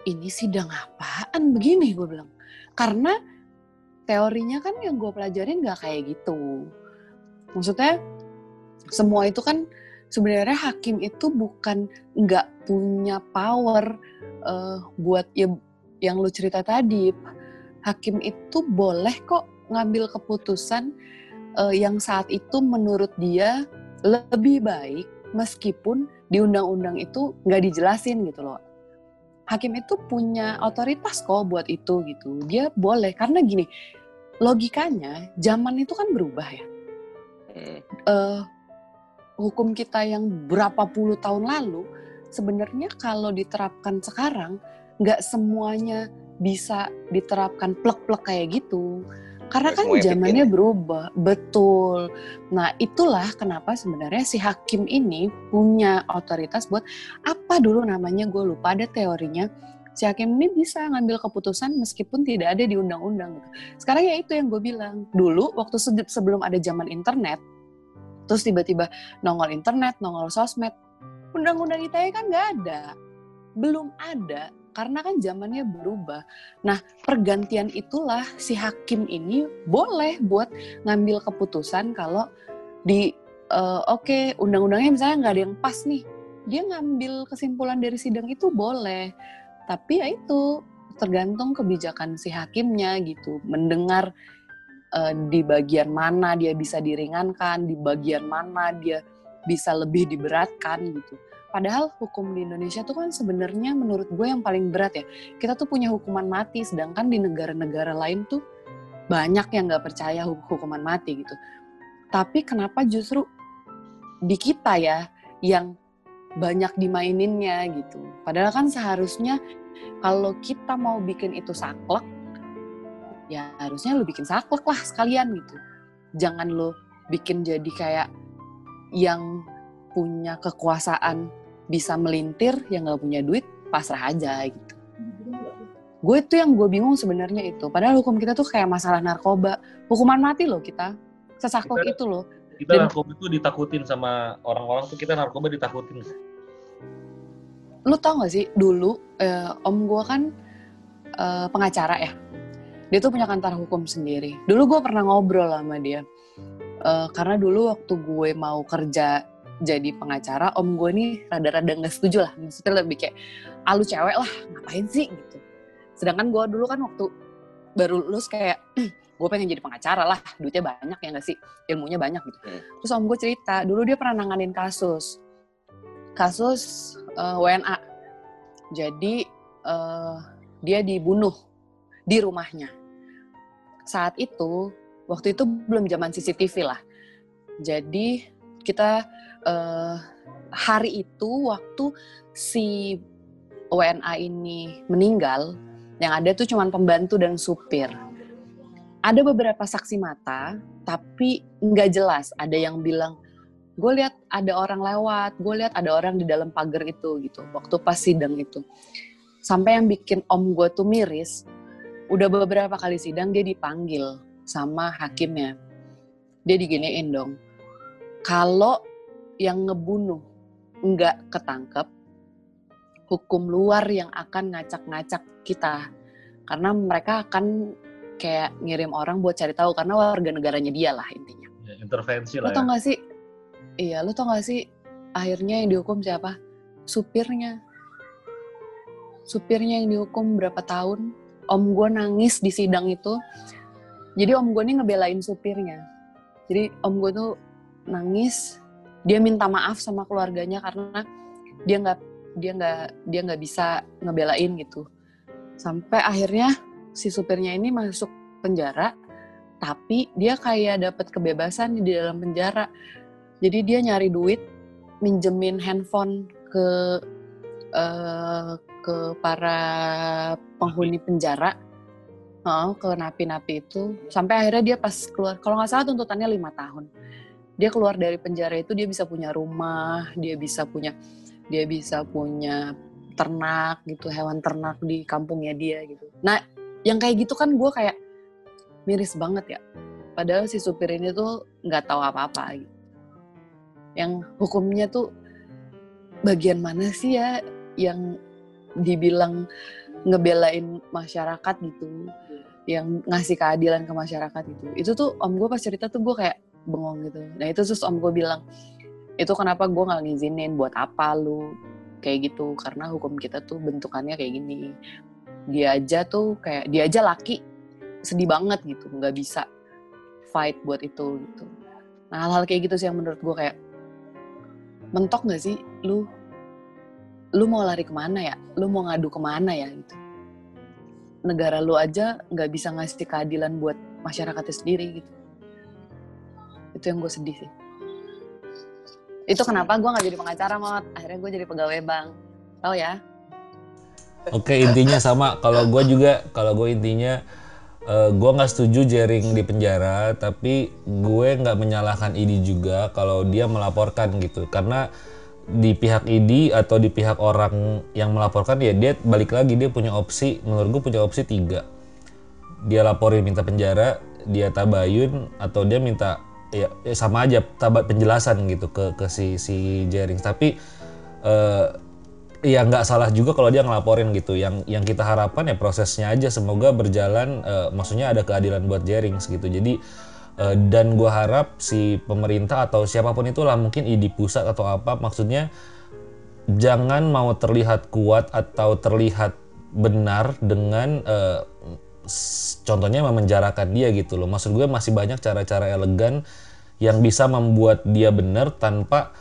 ini sidang apaan? Begini gue bilang. Karena teorinya kan yang gue pelajarin nggak kayak gitu. Maksudnya semua itu kan sebenarnya hakim itu bukan nggak punya power uh, buat ya yang lu cerita tadi. Hakim itu boleh kok ngambil keputusan uh, yang saat itu menurut dia lebih baik meskipun di undang-undang itu nggak dijelasin gitu loh hakim itu punya otoritas kok buat itu gitu. Dia boleh karena gini logikanya zaman itu kan berubah ya. Uh, hukum kita yang berapa puluh tahun lalu sebenarnya kalau diterapkan sekarang nggak semuanya bisa diterapkan plek-plek kayak gitu karena kan zamannya berubah, betul. Nah itulah kenapa sebenarnya si hakim ini punya otoritas buat apa dulu namanya gue lupa ada teorinya. Si hakim ini bisa ngambil keputusan meskipun tidak ada di undang-undang. Gitu. Sekarang ya itu yang gue bilang. Dulu waktu sebelum ada zaman internet, terus tiba-tiba nongol internet, nongol sosmed, undang-undang ITE kan nggak ada, belum ada karena kan zamannya berubah. Nah, pergantian itulah si hakim ini boleh buat ngambil keputusan kalau di uh, oke okay, undang-undangnya misalnya nggak ada yang pas nih, dia ngambil kesimpulan dari sidang itu boleh. Tapi ya itu tergantung kebijakan si hakimnya gitu, mendengar uh, di bagian mana dia bisa diringankan, di bagian mana dia bisa lebih diberatkan gitu. Padahal hukum di Indonesia tuh kan sebenarnya menurut gue yang paling berat ya. Kita tuh punya hukuman mati, sedangkan di negara-negara lain tuh banyak yang nggak percaya hukuman mati gitu. Tapi kenapa justru di kita ya yang banyak dimaininnya gitu. Padahal kan seharusnya kalau kita mau bikin itu saklek, ya harusnya lo bikin saklek lah sekalian gitu. Jangan lo bikin jadi kayak yang punya kekuasaan bisa melintir yang nggak punya duit pasrah aja gitu. Gue itu yang gue bingung sebenarnya itu. Padahal hukum kita tuh kayak masalah narkoba. Hukuman mati loh kita. Sesakok itu loh. kita Dan, narkoba itu ditakutin sama orang-orang tuh kita narkoba ditakutin. Lu tau gak sih dulu eh, om gue kan eh, pengacara ya. Dia tuh punya kantor hukum sendiri. Dulu gue pernah ngobrol sama dia. Eh, karena dulu waktu gue mau kerja jadi pengacara om gue nih rada-rada nggak setuju lah. Maksudnya lebih kayak alu ah, cewek lah ngapain sih? Gitu. Sedangkan gue dulu kan waktu baru lulus kayak gue pengen jadi pengacara lah duitnya banyak ya nggak sih? Ilmunya banyak. Gitu. Hmm. terus om gue cerita dulu dia pernah nanganin kasus. Kasus uh, eh, WNA jadi uh, dia dibunuh di rumahnya. Saat itu waktu itu belum zaman CCTV lah. Jadi kita uh, hari itu waktu si WNA ini meninggal, yang ada tuh cuma pembantu dan supir. Ada beberapa saksi mata, tapi nggak jelas. Ada yang bilang, gue lihat ada orang lewat, gue lihat ada orang di dalam pagar itu gitu. Waktu pas sidang itu, sampai yang bikin om gue tuh miris. Udah beberapa kali sidang dia dipanggil sama hakimnya. Dia diginiin dong. Kalau yang ngebunuh nggak ketangkep, hukum luar yang akan ngacak-ngacak kita. Karena mereka akan kayak ngirim orang buat cari tahu karena warga negaranya dia lah intinya. Ya, intervensi lah. Lo tau ya. gak sih? Iya, lo tau gak sih akhirnya yang dihukum siapa? Supirnya. Supirnya yang dihukum berapa tahun? Om gue nangis di sidang itu. Jadi om gue nih ngebelain supirnya. Jadi om gue tuh nangis dia minta maaf sama keluarganya karena dia nggak dia nggak dia nggak bisa ngebelain gitu. Sampai akhirnya si supirnya ini masuk penjara tapi dia kayak dapat kebebasan di dalam penjara. Jadi dia nyari duit minjemin handphone ke uh, ke para penghuni penjara uh, ke napi-napi itu. Sampai akhirnya dia pas keluar kalau nggak salah tuntutannya lima tahun dia keluar dari penjara itu dia bisa punya rumah, dia bisa punya dia bisa punya ternak gitu, hewan ternak di kampungnya dia gitu. Nah, yang kayak gitu kan gue kayak miris banget ya. Padahal si supir ini tuh nggak tahu apa-apa gitu. Yang hukumnya tuh bagian mana sih ya yang dibilang ngebelain masyarakat gitu yang ngasih keadilan ke masyarakat itu itu tuh om gue pas cerita tuh gue kayak bengong gitu. Nah itu terus om gue bilang itu kenapa gue nggak ngizinin? Buat apa lu? Kayak gitu karena hukum kita tuh bentukannya kayak gini. Dia aja tuh kayak dia aja laki sedih banget gitu nggak bisa fight buat itu gitu. Nah hal-hal kayak gitu sih yang menurut gue kayak mentok gak sih? Lu lu mau lari ke mana ya? Lu mau ngadu ke mana ya? Gitu. Negara lu aja nggak bisa ngasih keadilan buat masyarakatnya sendiri gitu itu yang gue sedih sih itu kenapa gue nggak jadi pengacara mot akhirnya gue jadi pegawai bank tau ya Oke intinya sama. Kalau gue juga, kalau gue intinya uh, gue nggak setuju jaring di penjara, tapi gue nggak menyalahkan ID juga kalau dia melaporkan gitu. Karena di pihak ID atau di pihak orang yang melaporkan ya dia balik lagi dia punya opsi. Menurut gue punya opsi tiga. Dia laporin minta penjara, dia tabayun atau dia minta ya, ya sama aja tabat penjelasan gitu ke ke si si jaring. Tapi uh, ya nggak salah juga kalau dia ngelaporin gitu. Yang yang kita harapkan ya prosesnya aja semoga berjalan. Uh, maksudnya ada keadilan buat Jerings gitu. Jadi uh, dan gue harap si pemerintah atau siapa pun itulah mungkin ID pusat atau apa maksudnya jangan mau terlihat kuat atau terlihat benar dengan uh, contohnya memenjarakan dia gitu loh. Maksud gue masih banyak cara-cara elegan yang bisa membuat dia benar tanpa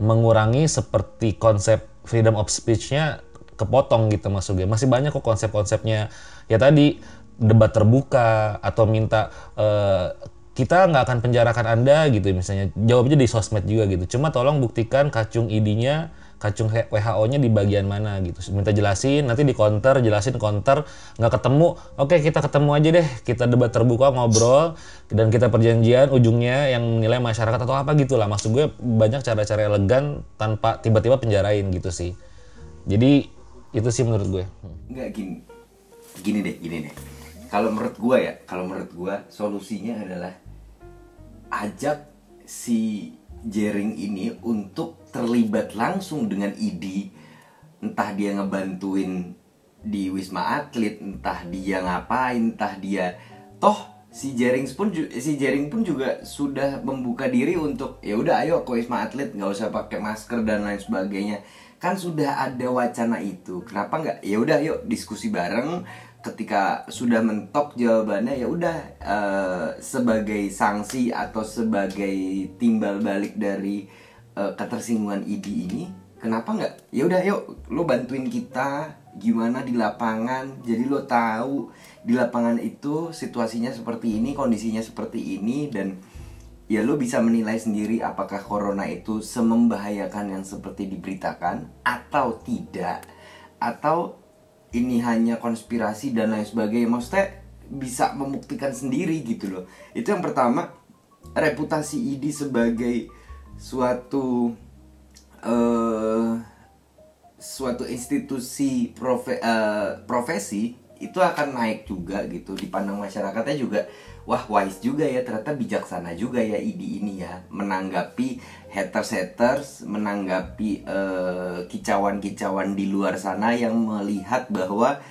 mengurangi seperti konsep freedom of speech-nya kepotong gitu maksud gue. Masih banyak kok konsep-konsepnya. Ya tadi debat terbuka atau minta uh, kita nggak akan penjarakan Anda gitu misalnya. Jawabnya di sosmed juga gitu. Cuma tolong buktikan kacung ID-nya, kacung WHO-nya di bagian mana gitu. Minta jelasin, nanti di counter, jelasin counter, nggak ketemu, oke kita ketemu aja deh, kita debat terbuka, ngobrol, dan kita perjanjian ujungnya yang menilai masyarakat atau apa gitu lah. Maksud gue banyak cara-cara elegan tanpa tiba-tiba penjarain gitu sih. Jadi itu sih menurut gue. Nggak gini, gini deh, gini deh. Kalau menurut gue ya, kalau menurut gue solusinya adalah ajak si Jering ini untuk terlibat langsung dengan ID entah dia ngebantuin di Wisma Atlet entah dia ngapain entah dia toh si Jering pun si Jering pun juga sudah membuka diri untuk ya udah ayo ke Wisma Atlet nggak usah pakai masker dan lain sebagainya. Kan sudah ada wacana itu. Kenapa nggak ya udah yuk diskusi bareng ketika sudah mentok jawabannya ya udah uh, sebagai sanksi atau sebagai timbal balik dari uh, ketersinggungan ID ini kenapa nggak ya udah yuk lo bantuin kita gimana di lapangan jadi lo tahu di lapangan itu situasinya seperti ini kondisinya seperti ini dan ya lo bisa menilai sendiri apakah corona itu semembahayakan yang seperti diberitakan atau tidak atau ini hanya konspirasi dan lain sebagainya. Maksudnya bisa membuktikan sendiri gitu loh. Itu yang pertama reputasi ID sebagai suatu uh, suatu institusi profe, uh, profesi itu akan naik juga gitu. Dipandang masyarakatnya juga wah wise juga ya ternyata bijaksana juga ya ID ini ya menanggapi haters haters menanggapi uh, kicauan kicauan di luar sana yang melihat bahwa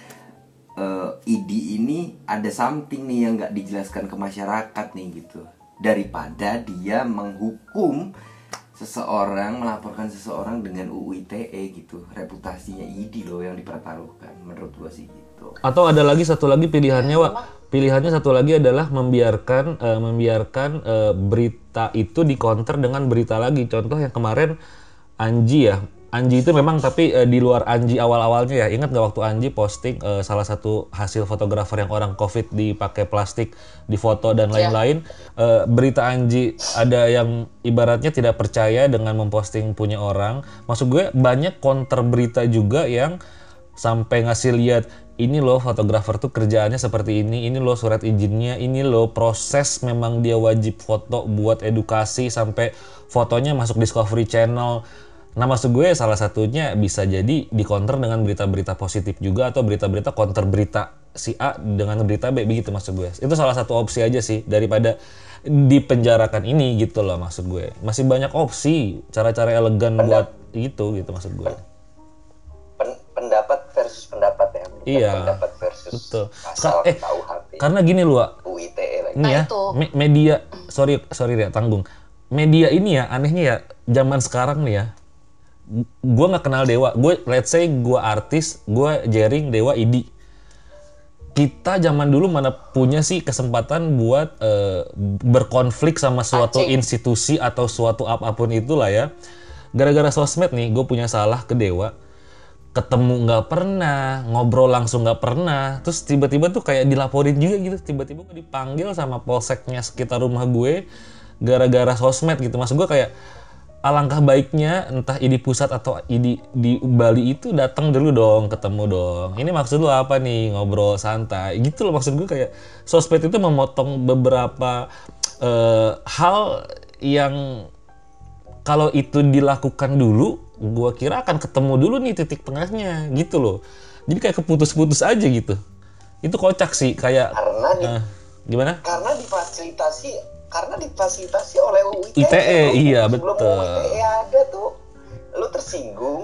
uh, ID ini ada something nih yang nggak dijelaskan ke masyarakat nih gitu. Daripada dia menghukum seseorang melaporkan seseorang dengan UU ITE gitu. Reputasinya ID loh yang dipertaruhkan menurut gua sih gitu. Atau ada lagi satu lagi pilihannya Wak pilihannya satu lagi adalah membiarkan uh, membiarkan uh, berita itu dikonter dengan berita lagi contoh yang kemarin Anji ya Anji itu memang tapi uh, di luar Anji awal-awalnya ya. Ingat gak waktu Anji posting uh, salah satu hasil fotografer yang orang COVID dipakai plastik di foto dan iya. lain-lain. Yeah. Uh, berita Anji ada yang ibaratnya tidak percaya dengan memposting punya orang. Maksud gue banyak counter berita juga yang sampai ngasih lihat ini loh fotografer tuh kerjaannya seperti ini, ini loh surat izinnya, ini loh proses memang dia wajib foto buat edukasi sampai fotonya masuk Discovery Channel. Nah maksud gue salah satunya bisa jadi di counter dengan berita-berita positif juga atau berita-berita counter berita si A dengan berita B begitu maksud gue. Itu salah satu opsi aja sih daripada dipenjarakan ini gitu loh maksud gue. Masih banyak opsi cara-cara elegan buat itu gitu maksud gue. Pen- pendapat Iya, pendapat versus betul. pasal eh KUHP karena gini loh Wak. UITE lagi ini Nah, ya me- media sorry sorry ya tanggung. Media ini ya anehnya ya zaman sekarang nih ya gue nggak kenal dewa. Gue let's say gue artis gue jaring dewa idi. Kita zaman dulu mana punya sih kesempatan buat eh, berkonflik sama suatu Acing. institusi atau suatu apa pun itulah ya. Gara-gara sosmed nih gue punya salah ke dewa ketemu nggak pernah ngobrol langsung nggak pernah terus tiba-tiba tuh kayak dilaporin juga gitu. Tiba-tiba gue dipanggil sama polseknya sekitar rumah gue gara-gara sosmed gitu. Maksud gue kayak alangkah baiknya entah idi pusat atau idi di Bali itu datang dulu dong ketemu dong. Ini maksud lu apa nih? Ngobrol santai. Gitu loh maksud gue kayak sosmed itu memotong beberapa eh, hal yang kalau itu dilakukan dulu, gua kira akan ketemu dulu nih titik tengahnya gitu loh. Jadi kayak keputus-putus aja gitu. Itu kocak sih kayak karena di, eh, gimana? karena difasilitasi karena difasilitasi oleh UITE ITE, bro. iya, sebelum betul. UITE ada tuh lu tersinggung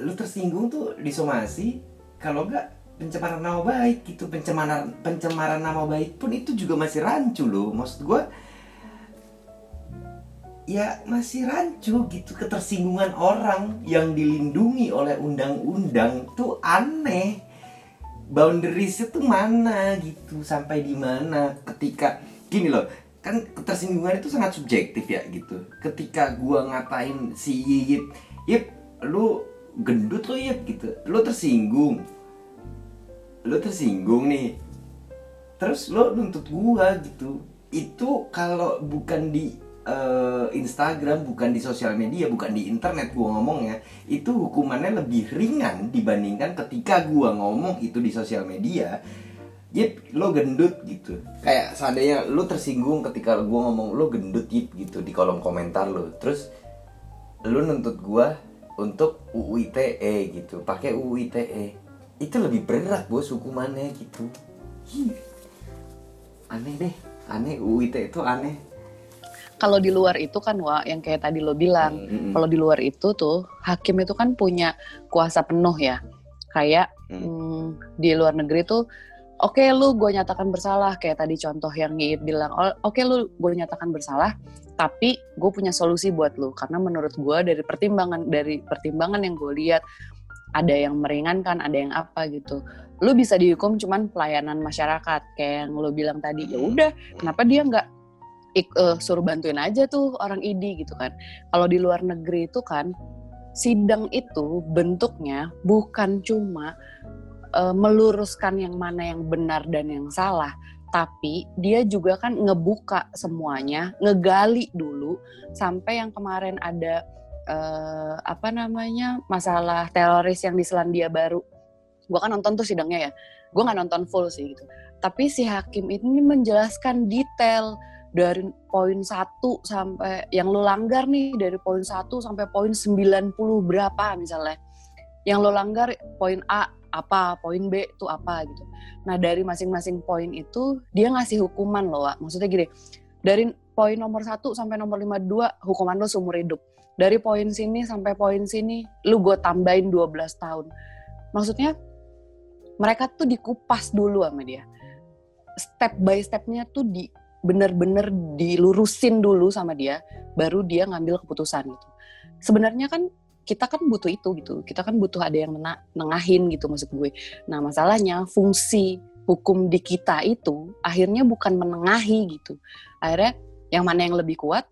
lu tersinggung tuh disomasi kalau enggak pencemaran nama baik gitu pencemaran pencemaran nama baik pun itu juga masih rancu loh maksud gua ya masih rancu gitu ketersinggungan orang yang dilindungi oleh undang-undang tuh aneh. Boundaries itu mana gitu sampai di mana? Ketika gini loh kan ketersinggungan itu sangat subjektif ya gitu. Ketika gua ngatain si Yip Yip lu gendut lo Yip gitu. Lu tersinggung. Lu tersinggung nih. Terus lo nuntut gua gitu. Itu kalau bukan di eh, Instagram bukan di sosial media bukan di internet gua ngomongnya itu hukumannya lebih ringan dibandingkan ketika gua ngomong itu di sosial media Yip, lo gendut gitu. Kayak seandainya lo tersinggung ketika gua ngomong lo gendut Yip gitu di kolom komentar lo. Terus lo nuntut gua untuk UU ITE gitu, pakai UU ITE. Itu lebih berat bos hukumannya gitu. Ih, Aneh deh, aneh UU ITE itu aneh. Kalau di luar itu kan Wak, yang kayak tadi lo bilang, Mm-mm. kalau di luar itu tuh hakim itu kan punya kuasa penuh ya. Kayak Hmm. hmm, di luar negeri tuh oke lu gue nyatakan bersalah kayak tadi contoh yang Ngiit bilang "Oh, oke lu gue nyatakan bersalah tapi gue punya solusi buat lu karena menurut gue dari pertimbangan dari pertimbangan yang gue lihat ada yang meringankan ada yang apa gitu lu bisa dihukum cuman pelayanan masyarakat kayak yang lu bilang tadi ya udah kenapa dia nggak ik- eh, suruh bantuin aja tuh orang ID gitu kan. Kalau di luar negeri itu kan sidang itu bentuknya bukan cuma eh, meluruskan yang mana yang benar dan yang salah tapi dia juga kan ngebuka semuanya ngegali dulu sampai yang kemarin ada eh, apa namanya masalah teroris yang di Selandia Baru. Gua kan nonton tuh sidangnya ya gue nggak nonton full sih gitu. Tapi si hakim ini menjelaskan detail dari poin 1 sampai yang lo langgar nih dari poin 1 sampai poin 90 berapa misalnya. Yang lo langgar poin A apa poin B itu apa gitu. Nah dari masing-masing poin itu dia ngasih hukuman loh Wak. maksudnya gini dari poin nomor 1 sampai nomor 52 hukuman lo seumur hidup. Dari poin sini sampai poin sini lu gue tambahin 12 tahun. Maksudnya mereka tuh dikupas dulu sama dia. Step by stepnya tuh di bener-bener dilurusin dulu sama dia baru dia ngambil keputusan gitu. Sebenarnya kan kita kan butuh itu gitu kita kan butuh ada yang nengahin gitu maksud gue. Nah masalahnya fungsi hukum di kita itu akhirnya bukan menengahi gitu. Akhirnya yang mana yang lebih kuat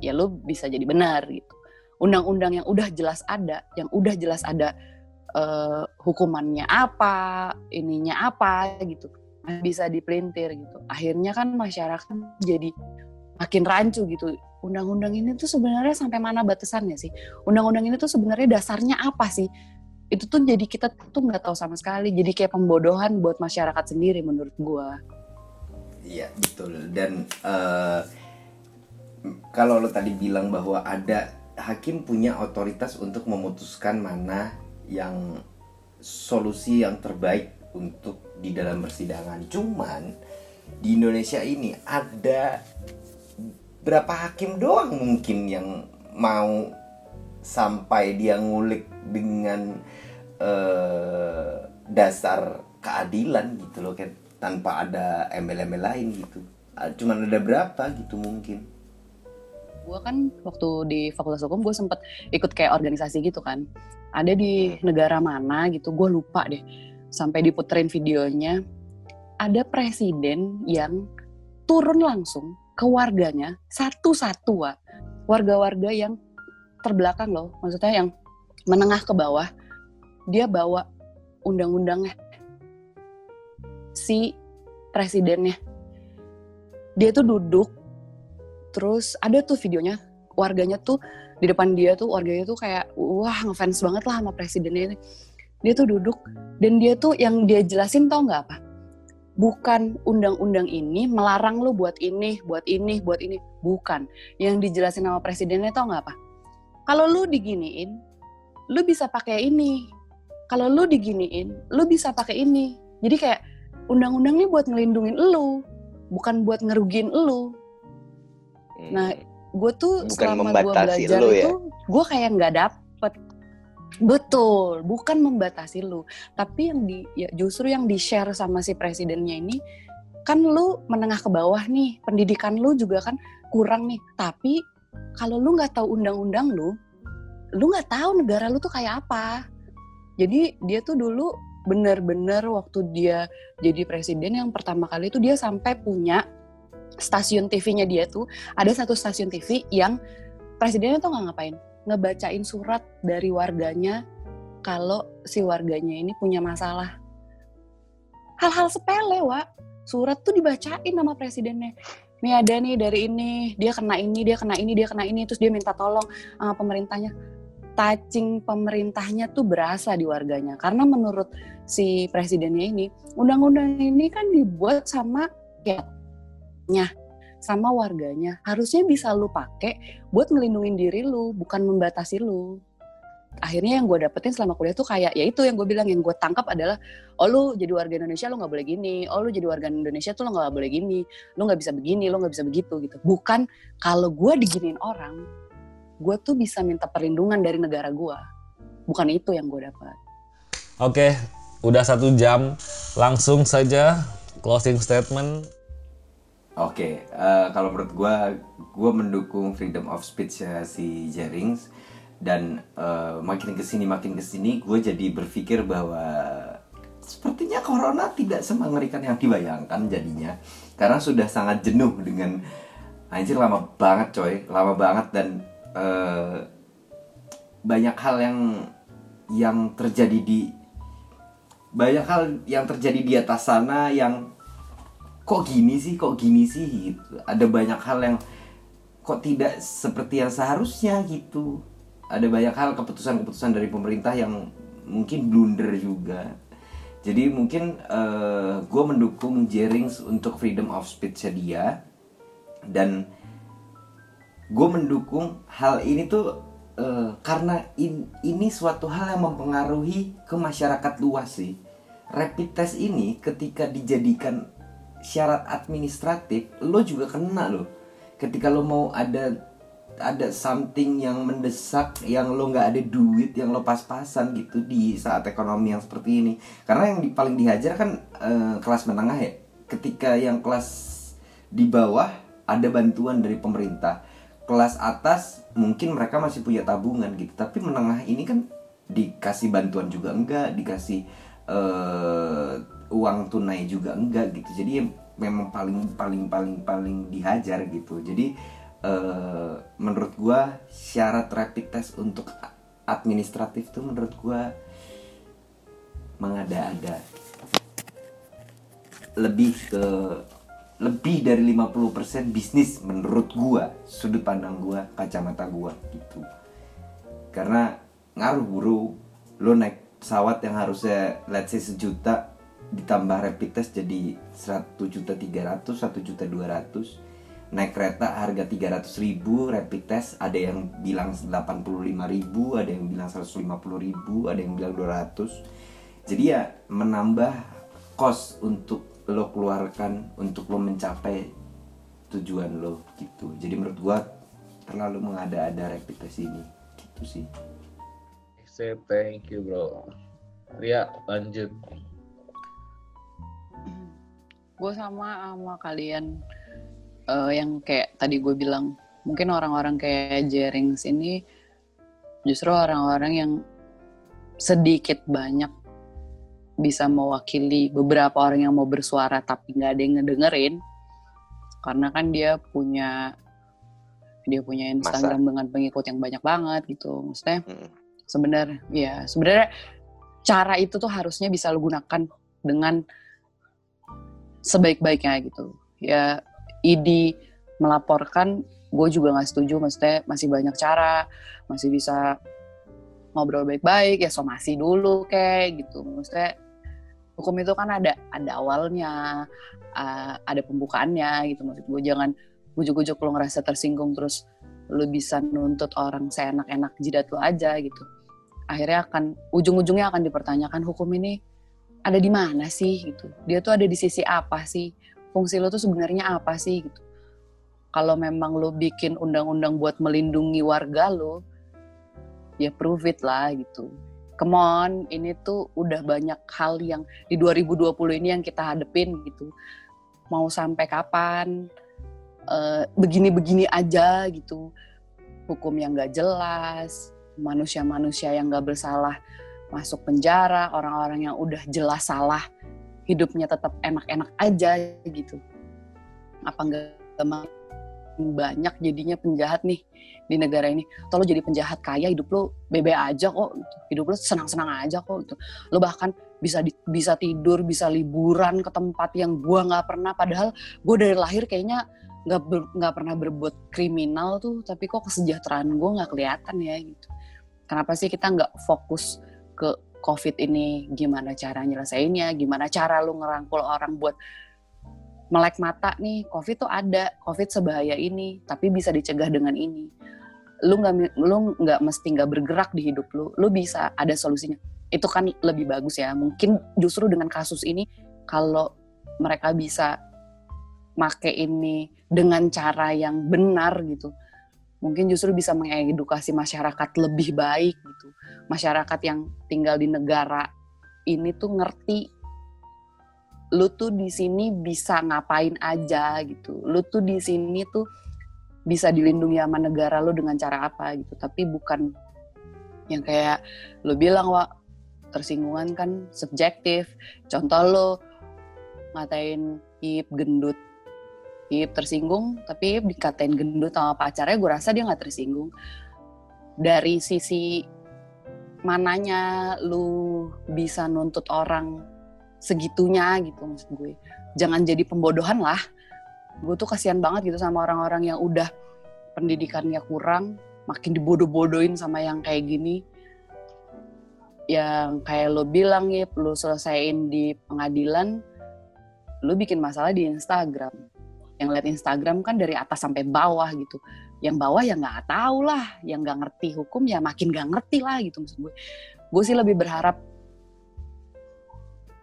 ya lo bisa jadi benar gitu. Undang-undang yang udah jelas ada yang udah jelas ada eh, hukumannya apa ininya apa gitu bisa dipelintir gitu. Akhirnya kan masyarakat jadi makin rancu gitu. Undang-undang ini tuh sebenarnya sampai mana batasannya sih? Undang-undang ini tuh sebenarnya dasarnya apa sih? Itu tuh jadi kita tuh nggak tahu sama sekali. Jadi kayak pembodohan buat masyarakat sendiri menurut gua. Iya betul. Dan eh, kalau lo tadi bilang bahwa ada hakim punya otoritas untuk memutuskan mana yang solusi yang terbaik untuk di dalam persidangan. Cuman di Indonesia ini ada berapa hakim doang mungkin yang mau sampai dia ngulik dengan uh, dasar keadilan gitu loh kan tanpa ada embel-embel lain gitu. Ah, cuman ada berapa gitu mungkin. Gue kan waktu di fakultas hukum gue sempet ikut kayak organisasi gitu kan. Ada di negara mana gitu gue lupa deh sampai diputerin videonya ada presiden yang turun langsung ke warganya satu-satu warga-warga yang terbelakang loh maksudnya yang menengah ke bawah dia bawa undang-undangnya si presidennya. Dia tuh duduk terus ada tuh videonya warganya tuh di depan dia tuh warganya tuh kayak wah ngefans banget lah sama presidennya ini dia tuh duduk dan dia tuh yang dia jelasin tau nggak apa bukan undang-undang ini melarang lu buat ini buat ini buat ini bukan yang dijelasin sama presidennya tau nggak apa kalau lu diginiin, lu bisa pakai ini. Kalau lu diginiin, lu bisa pakai ini. Jadi kayak undang-undang ini buat ngelindungin lu, bukan buat ngerugiin lu. Hmm. Nah, gue tuh bukan selama gue belajar lu, ya? itu, gue kayak nggak dapet. Betul, bukan membatasi lu, tapi yang di ya justru yang di share sama si presidennya ini kan lu menengah ke bawah nih, pendidikan lu juga kan kurang nih, tapi kalau lu nggak tahu undang-undang lu, lu nggak tahu negara lu tuh kayak apa. Jadi dia tuh dulu bener-bener waktu dia jadi presiden yang pertama kali itu dia sampai punya stasiun TV-nya dia tuh ada satu stasiun TV yang presidennya tuh nggak ngapain ngebacain surat dari warganya kalau si warganya ini punya masalah. Hal-hal sepele wa surat tuh dibacain sama presidennya. Nih ada nih dari ini dia kena ini dia kena ini dia kena ini terus dia minta tolong sama pemerintahnya. Touching pemerintahnya tuh berasa di warganya karena menurut si presidennya ini undang-undang ini kan dibuat sama rakyatnya sama warganya harusnya bisa lu pakai buat ngelindungin diri lu bukan membatasi lu. Akhirnya yang gue dapetin selama kuliah tuh kayak ya itu yang gue bilang yang gue tangkap adalah oh lu jadi warga Indonesia lu nggak boleh gini. Oh lu jadi warga Indonesia tuh lu nggak boleh gini. Lu nggak bisa begini lu nggak bisa begitu gitu. Bukan kalau gue diginiin orang gue tuh bisa minta perlindungan dari negara gue bukan itu yang gue dapat. Oke udah satu jam langsung saja closing statement Oke, okay, uh, eh, kalau menurut gue, gue mendukung freedom of speech ya si Jerings. Dan uh, makin ke sini makin ke sini gue jadi berpikir bahwa sepertinya corona tidak semengerikan yang dibayangkan jadinya. Karena sudah sangat jenuh dengan anjir lama banget coy. Lama banget dan uh, banyak hal yang yang terjadi di banyak hal yang terjadi di atas sana yang kok gini sih kok gini sih? Gitu ada banyak hal yang kok tidak seperti yang seharusnya gitu. Ada banyak hal keputusan-keputusan dari pemerintah yang mungkin blunder juga. Jadi mungkin uh, eh, gue mendukung Jerings untuk freedom of speech dia. Dan gue mendukung hal ini tuh uh, karena in, ini suatu hal yang mempengaruhi ke masyarakat luas sih. Rapid test ini ketika dijadikan syarat administratif lo juga kena loh. Ketika lo mau ada ada something yang mendesak yang lo nggak ada duit yang lo pas-pasan gitu di saat ekonomi yang seperti ini. Karena yang paling dihajar kan uh, kelas menengah ya. Ketika yang kelas di bawah ada bantuan dari pemerintah. Kelas atas mungkin mereka masih punya tabungan gitu. Tapi menengah ini kan dikasih bantuan juga enggak dikasih uh, uang tunai juga enggak gitu. Jadi memang paling paling paling paling dihajar gitu. Jadi uh, menurut gue syarat rapid test untuk administratif tuh menurut gue mengada-ada. Lebih ke lebih dari 50% bisnis menurut gua sudut pandang gua kacamata gua gitu. Karena ngaruh buru lo naik pesawat yang harusnya let's say sejuta ditambah rapid test jadi 1 juta 300 1 juta 200 naik kereta harga 300 ribu rapid test ada yang bilang 85 ribu ada yang bilang 150 ribu ada yang bilang 200 jadi ya menambah cost untuk lo keluarkan untuk lo mencapai tujuan lo gitu. Jadi menurut gua terlalu mengada-ada rapid test ini gitu sih. Say thank you bro. Ria lanjut gue sama sama kalian uh, yang kayak tadi gue bilang mungkin orang-orang kayak Jerings ini justru orang-orang yang sedikit banyak bisa mewakili beberapa orang yang mau bersuara tapi nggak ada yang ngedengerin karena kan dia punya dia punya Instagram Masa? dengan pengikut yang banyak banget gitu maksudnya hmm. sebenarnya ya sebenarnya cara itu tuh harusnya bisa lo gunakan dengan sebaik-baiknya gitu. Ya ID melaporkan gue juga nggak setuju maksudnya masih banyak cara masih bisa ngobrol baik-baik ya somasi dulu kayak gitu. Maksudnya hukum itu kan ada ada awalnya uh, ada pembukaannya gitu. Maksud gue jangan gujuk-gujuk lo ngerasa tersinggung terus lo bisa nuntut orang seenak-enak jidat lo aja gitu. Akhirnya akan ujung-ujungnya akan dipertanyakan hukum ini ada di mana sih gitu. Dia tuh ada di sisi apa sih? Fungsi lo tuh sebenarnya apa sih gitu. Kalau memang lo bikin undang-undang buat melindungi warga lo ya prove it lah gitu. Come on ini tuh udah banyak hal yang di 2020 ini yang kita hadepin gitu. Mau sampai kapan? Uh, begini-begini aja gitu. Hukum yang gak jelas manusia-manusia yang gak bersalah masuk penjara, orang-orang yang udah jelas salah, hidupnya tetap enak-enak aja gitu. Apa enggak banyak jadinya penjahat nih di negara ini. Atau lo jadi penjahat kaya, hidup lo bebe aja kok, hidup lo senang-senang aja kok. Gitu. Lo bahkan bisa di, bisa tidur, bisa liburan ke tempat yang gua nggak pernah. Padahal gue dari lahir kayaknya nggak nggak pernah berbuat kriminal tuh, tapi kok kesejahteraan gue nggak kelihatan ya gitu. Kenapa sih kita nggak fokus ke COVID ini gimana cara nyelesainnya, gimana cara lu ngerangkul orang buat melek mata nih, COVID tuh ada, COVID sebahaya ini, tapi bisa dicegah dengan ini. Lu nggak lu nggak mesti nggak bergerak di hidup lu, lu bisa ada solusinya. Itu kan lebih bagus ya. Mungkin justru dengan kasus ini kalau mereka bisa make ini dengan cara yang benar gitu, mungkin justru bisa mengedukasi masyarakat lebih baik gitu. Masyarakat yang tinggal di negara ini tuh ngerti lu tuh di sini bisa ngapain aja gitu. Lu tuh di sini tuh bisa dilindungi sama negara lu dengan cara apa gitu. Tapi bukan yang kayak lu bilang, Wak, tersinggungan kan subjektif. Contoh lu ngatain Ip gendut Ip tersinggung tapi Ip dikatain gendut sama pacarnya gue rasa dia nggak tersinggung. Dari sisi mananya lu bisa nuntut orang segitunya gitu maksud gue. Jangan jadi pembodohan lah. Gue tuh kasihan banget gitu sama orang-orang yang udah pendidikannya kurang makin dibodoh-bodohin sama yang kayak gini. Yang kayak lo bilang ya lo selesaiin di pengadilan lo bikin masalah di Instagram yang lihat Instagram kan dari atas sampai bawah gitu. Yang bawah ya nggak tahu lah yang nggak ngerti hukum ya makin nggak ngerti lah gitu maksud gue. Gue sih lebih berharap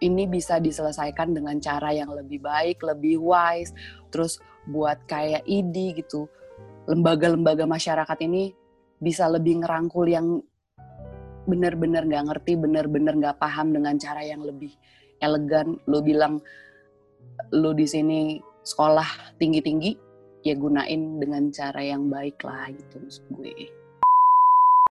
ini bisa diselesaikan dengan cara yang lebih baik lebih wise terus buat kayak ID gitu. Lembaga-lembaga masyarakat ini bisa lebih ngerangkul yang benar-benar nggak ngerti, benar-benar nggak paham dengan cara yang lebih elegan. Lo bilang lo di sini sekolah tinggi-tinggi ya gunain dengan cara yang baik lah gitu maksud gue